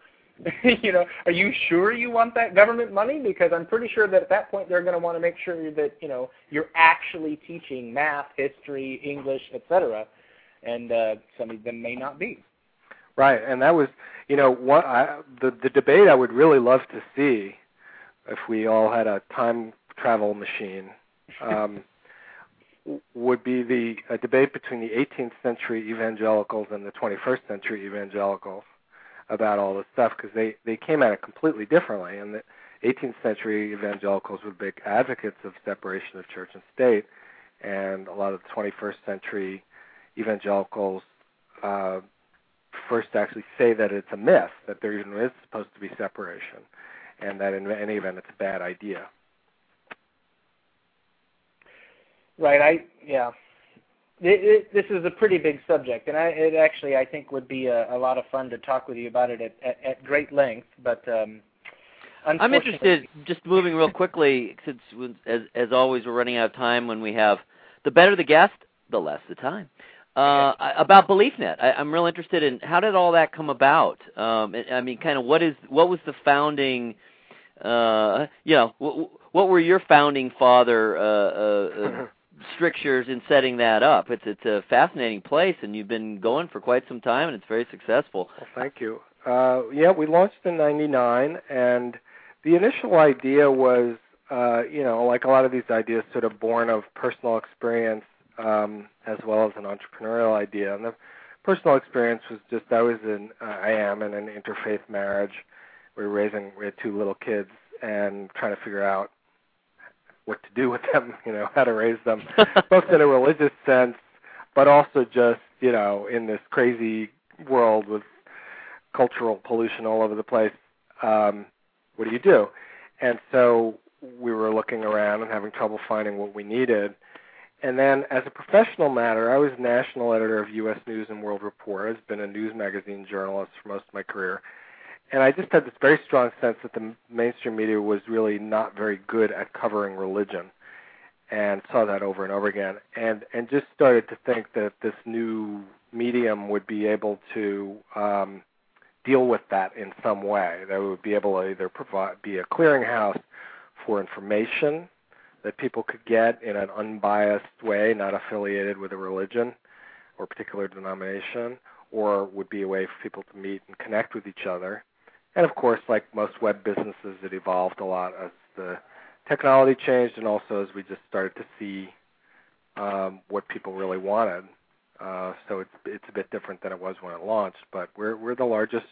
you know, are you sure you want that government money? Because I'm pretty sure that at that point they're going to want to make sure that you know you're actually teaching math, history, English, etc. And uh, some of them may not be. Right, and that was, you know, what I, the the debate I would really love to see if we all had a time travel machine um, would be the a debate between the 18th century evangelicals and the 21st century evangelicals about all this stuff because they they came at it completely differently. And the 18th century evangelicals were big advocates of separation of church and state, and a lot of the 21st century evangelicals uh, first actually say that it's a myth that there even is supposed to be separation, and that in any event it's a bad idea. Right. I yeah. It, it, this is a pretty big subject, and I, it actually I think would be a, a lot of fun to talk with you about it at, at, at great length. But um, I'm interested, just moving real quickly, since as as always we're running out of time. When we have the better the guest, the less the time. Uh, about BeliefNet, I, I'm real interested in how did all that come about. Um, I mean, kind of what is what was the founding. Uh, you know, w- what were your founding father uh, uh, uh, strictures in setting that up? It's it's a fascinating place, and you've been going for quite some time, and it's very successful. Well, thank you. Uh, yeah, we launched in '99, and the initial idea was, uh, you know, like a lot of these ideas, sort of born of personal experience um, as well as an entrepreneurial idea. And the personal experience was just I was in, uh, I am in an interfaith marriage. We were raising, we had two little kids, and trying to figure out what to do with them, you know, how to raise them, both in a religious sense, but also just, you know, in this crazy world with cultural pollution all over the place. Um, what do you do? And so we were looking around and having trouble finding what we needed. And then, as a professional matter, I was national editor of U.S. News and World Report. I've been a news magazine journalist for most of my career. And I just had this very strong sense that the mainstream media was really not very good at covering religion, and saw that over and over again. And and just started to think that this new medium would be able to um, deal with that in some way. They would be able to either provide be a clearinghouse for information that people could get in an unbiased way, not affiliated with a religion or particular denomination, or would be a way for people to meet and connect with each other. And of course, like most web businesses, it evolved a lot as the technology changed, and also as we just started to see um, what people really wanted. Uh, so it's it's a bit different than it was when it launched, but we're we're the largest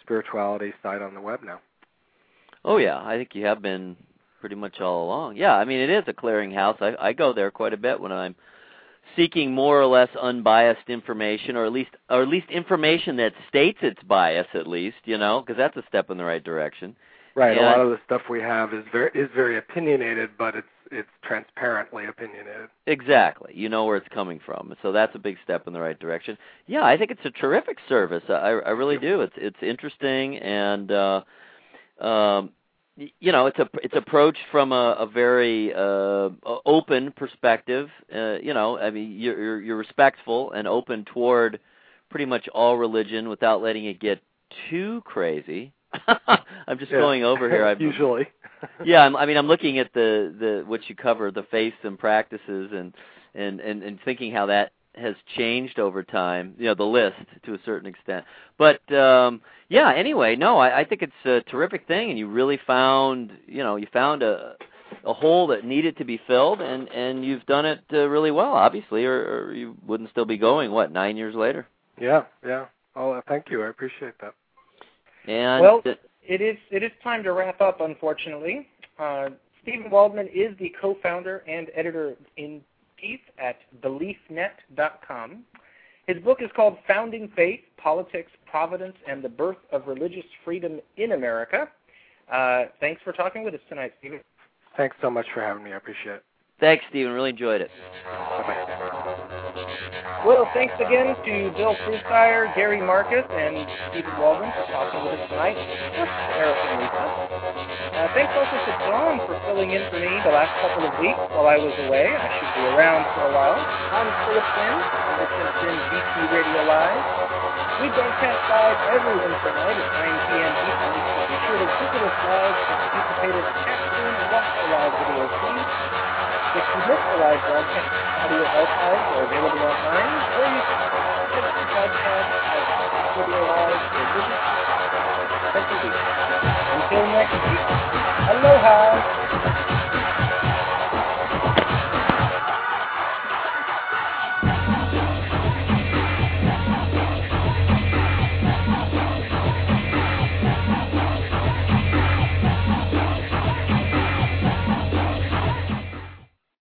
spirituality site on the web now. Oh yeah, I think you have been pretty much all along. Yeah, I mean it is a clearinghouse. I I go there quite a bit when I'm seeking more or less unbiased information or at least or at least information that states its bias at least, you know, because that's a step in the right direction. Right. And, a lot of the stuff we have is very is very opinionated, but it's it's transparently opinionated. Exactly. You know where it's coming from. So that's a big step in the right direction. Yeah, I think it's a terrific service. I I really do. It's it's interesting and uh um you know, it's a it's approached from a, a very uh open perspective. Uh you know, I mean you're you're respectful and open toward pretty much all religion without letting it get too crazy. I'm just yeah. going over here. I'm, Usually. yeah, I'm, I mean, I'm looking at the the what you cover, the faiths and practices, and and and and thinking how that has changed over time. You know, the list to a certain extent. But um yeah. Anyway, no, I, I think it's a terrific thing, and you really found, you know, you found a a hole that needed to be filled, and and you've done it uh, really well, obviously, or, or you wouldn't still be going. What nine years later? Yeah, yeah. Oh, thank you. I appreciate that. And well, it is it is time to wrap up. Unfortunately, uh, Steven Waldman is the co-founder and editor in chief at BeliefNet.com. His book is called Founding Faith: Politics, Providence, and the Birth of Religious Freedom in America. Uh, thanks for talking with us tonight, Steven. Thanks so much for having me. I appreciate it. Thanks, Steven. Really enjoyed it. Bye-bye. Well, thanks again to Bill Frusztajer, Gary Marcus, and Steven Waldman for talking with us tonight. Uh, thanks also to Dawn for filling in for me the last couple of weeks while I was away. I should be around for a while. I'm Philip Finn, and this has been BC Radio Live. We broadcast live every Wednesday night at 9 p.m. Eastern, so be sure to visit us live, participate in the chat room, and watch the live video feed. If you missed the live broadcast, audio archives are available online, or you can get the podcast at Video Live or visit Until next week, aloha!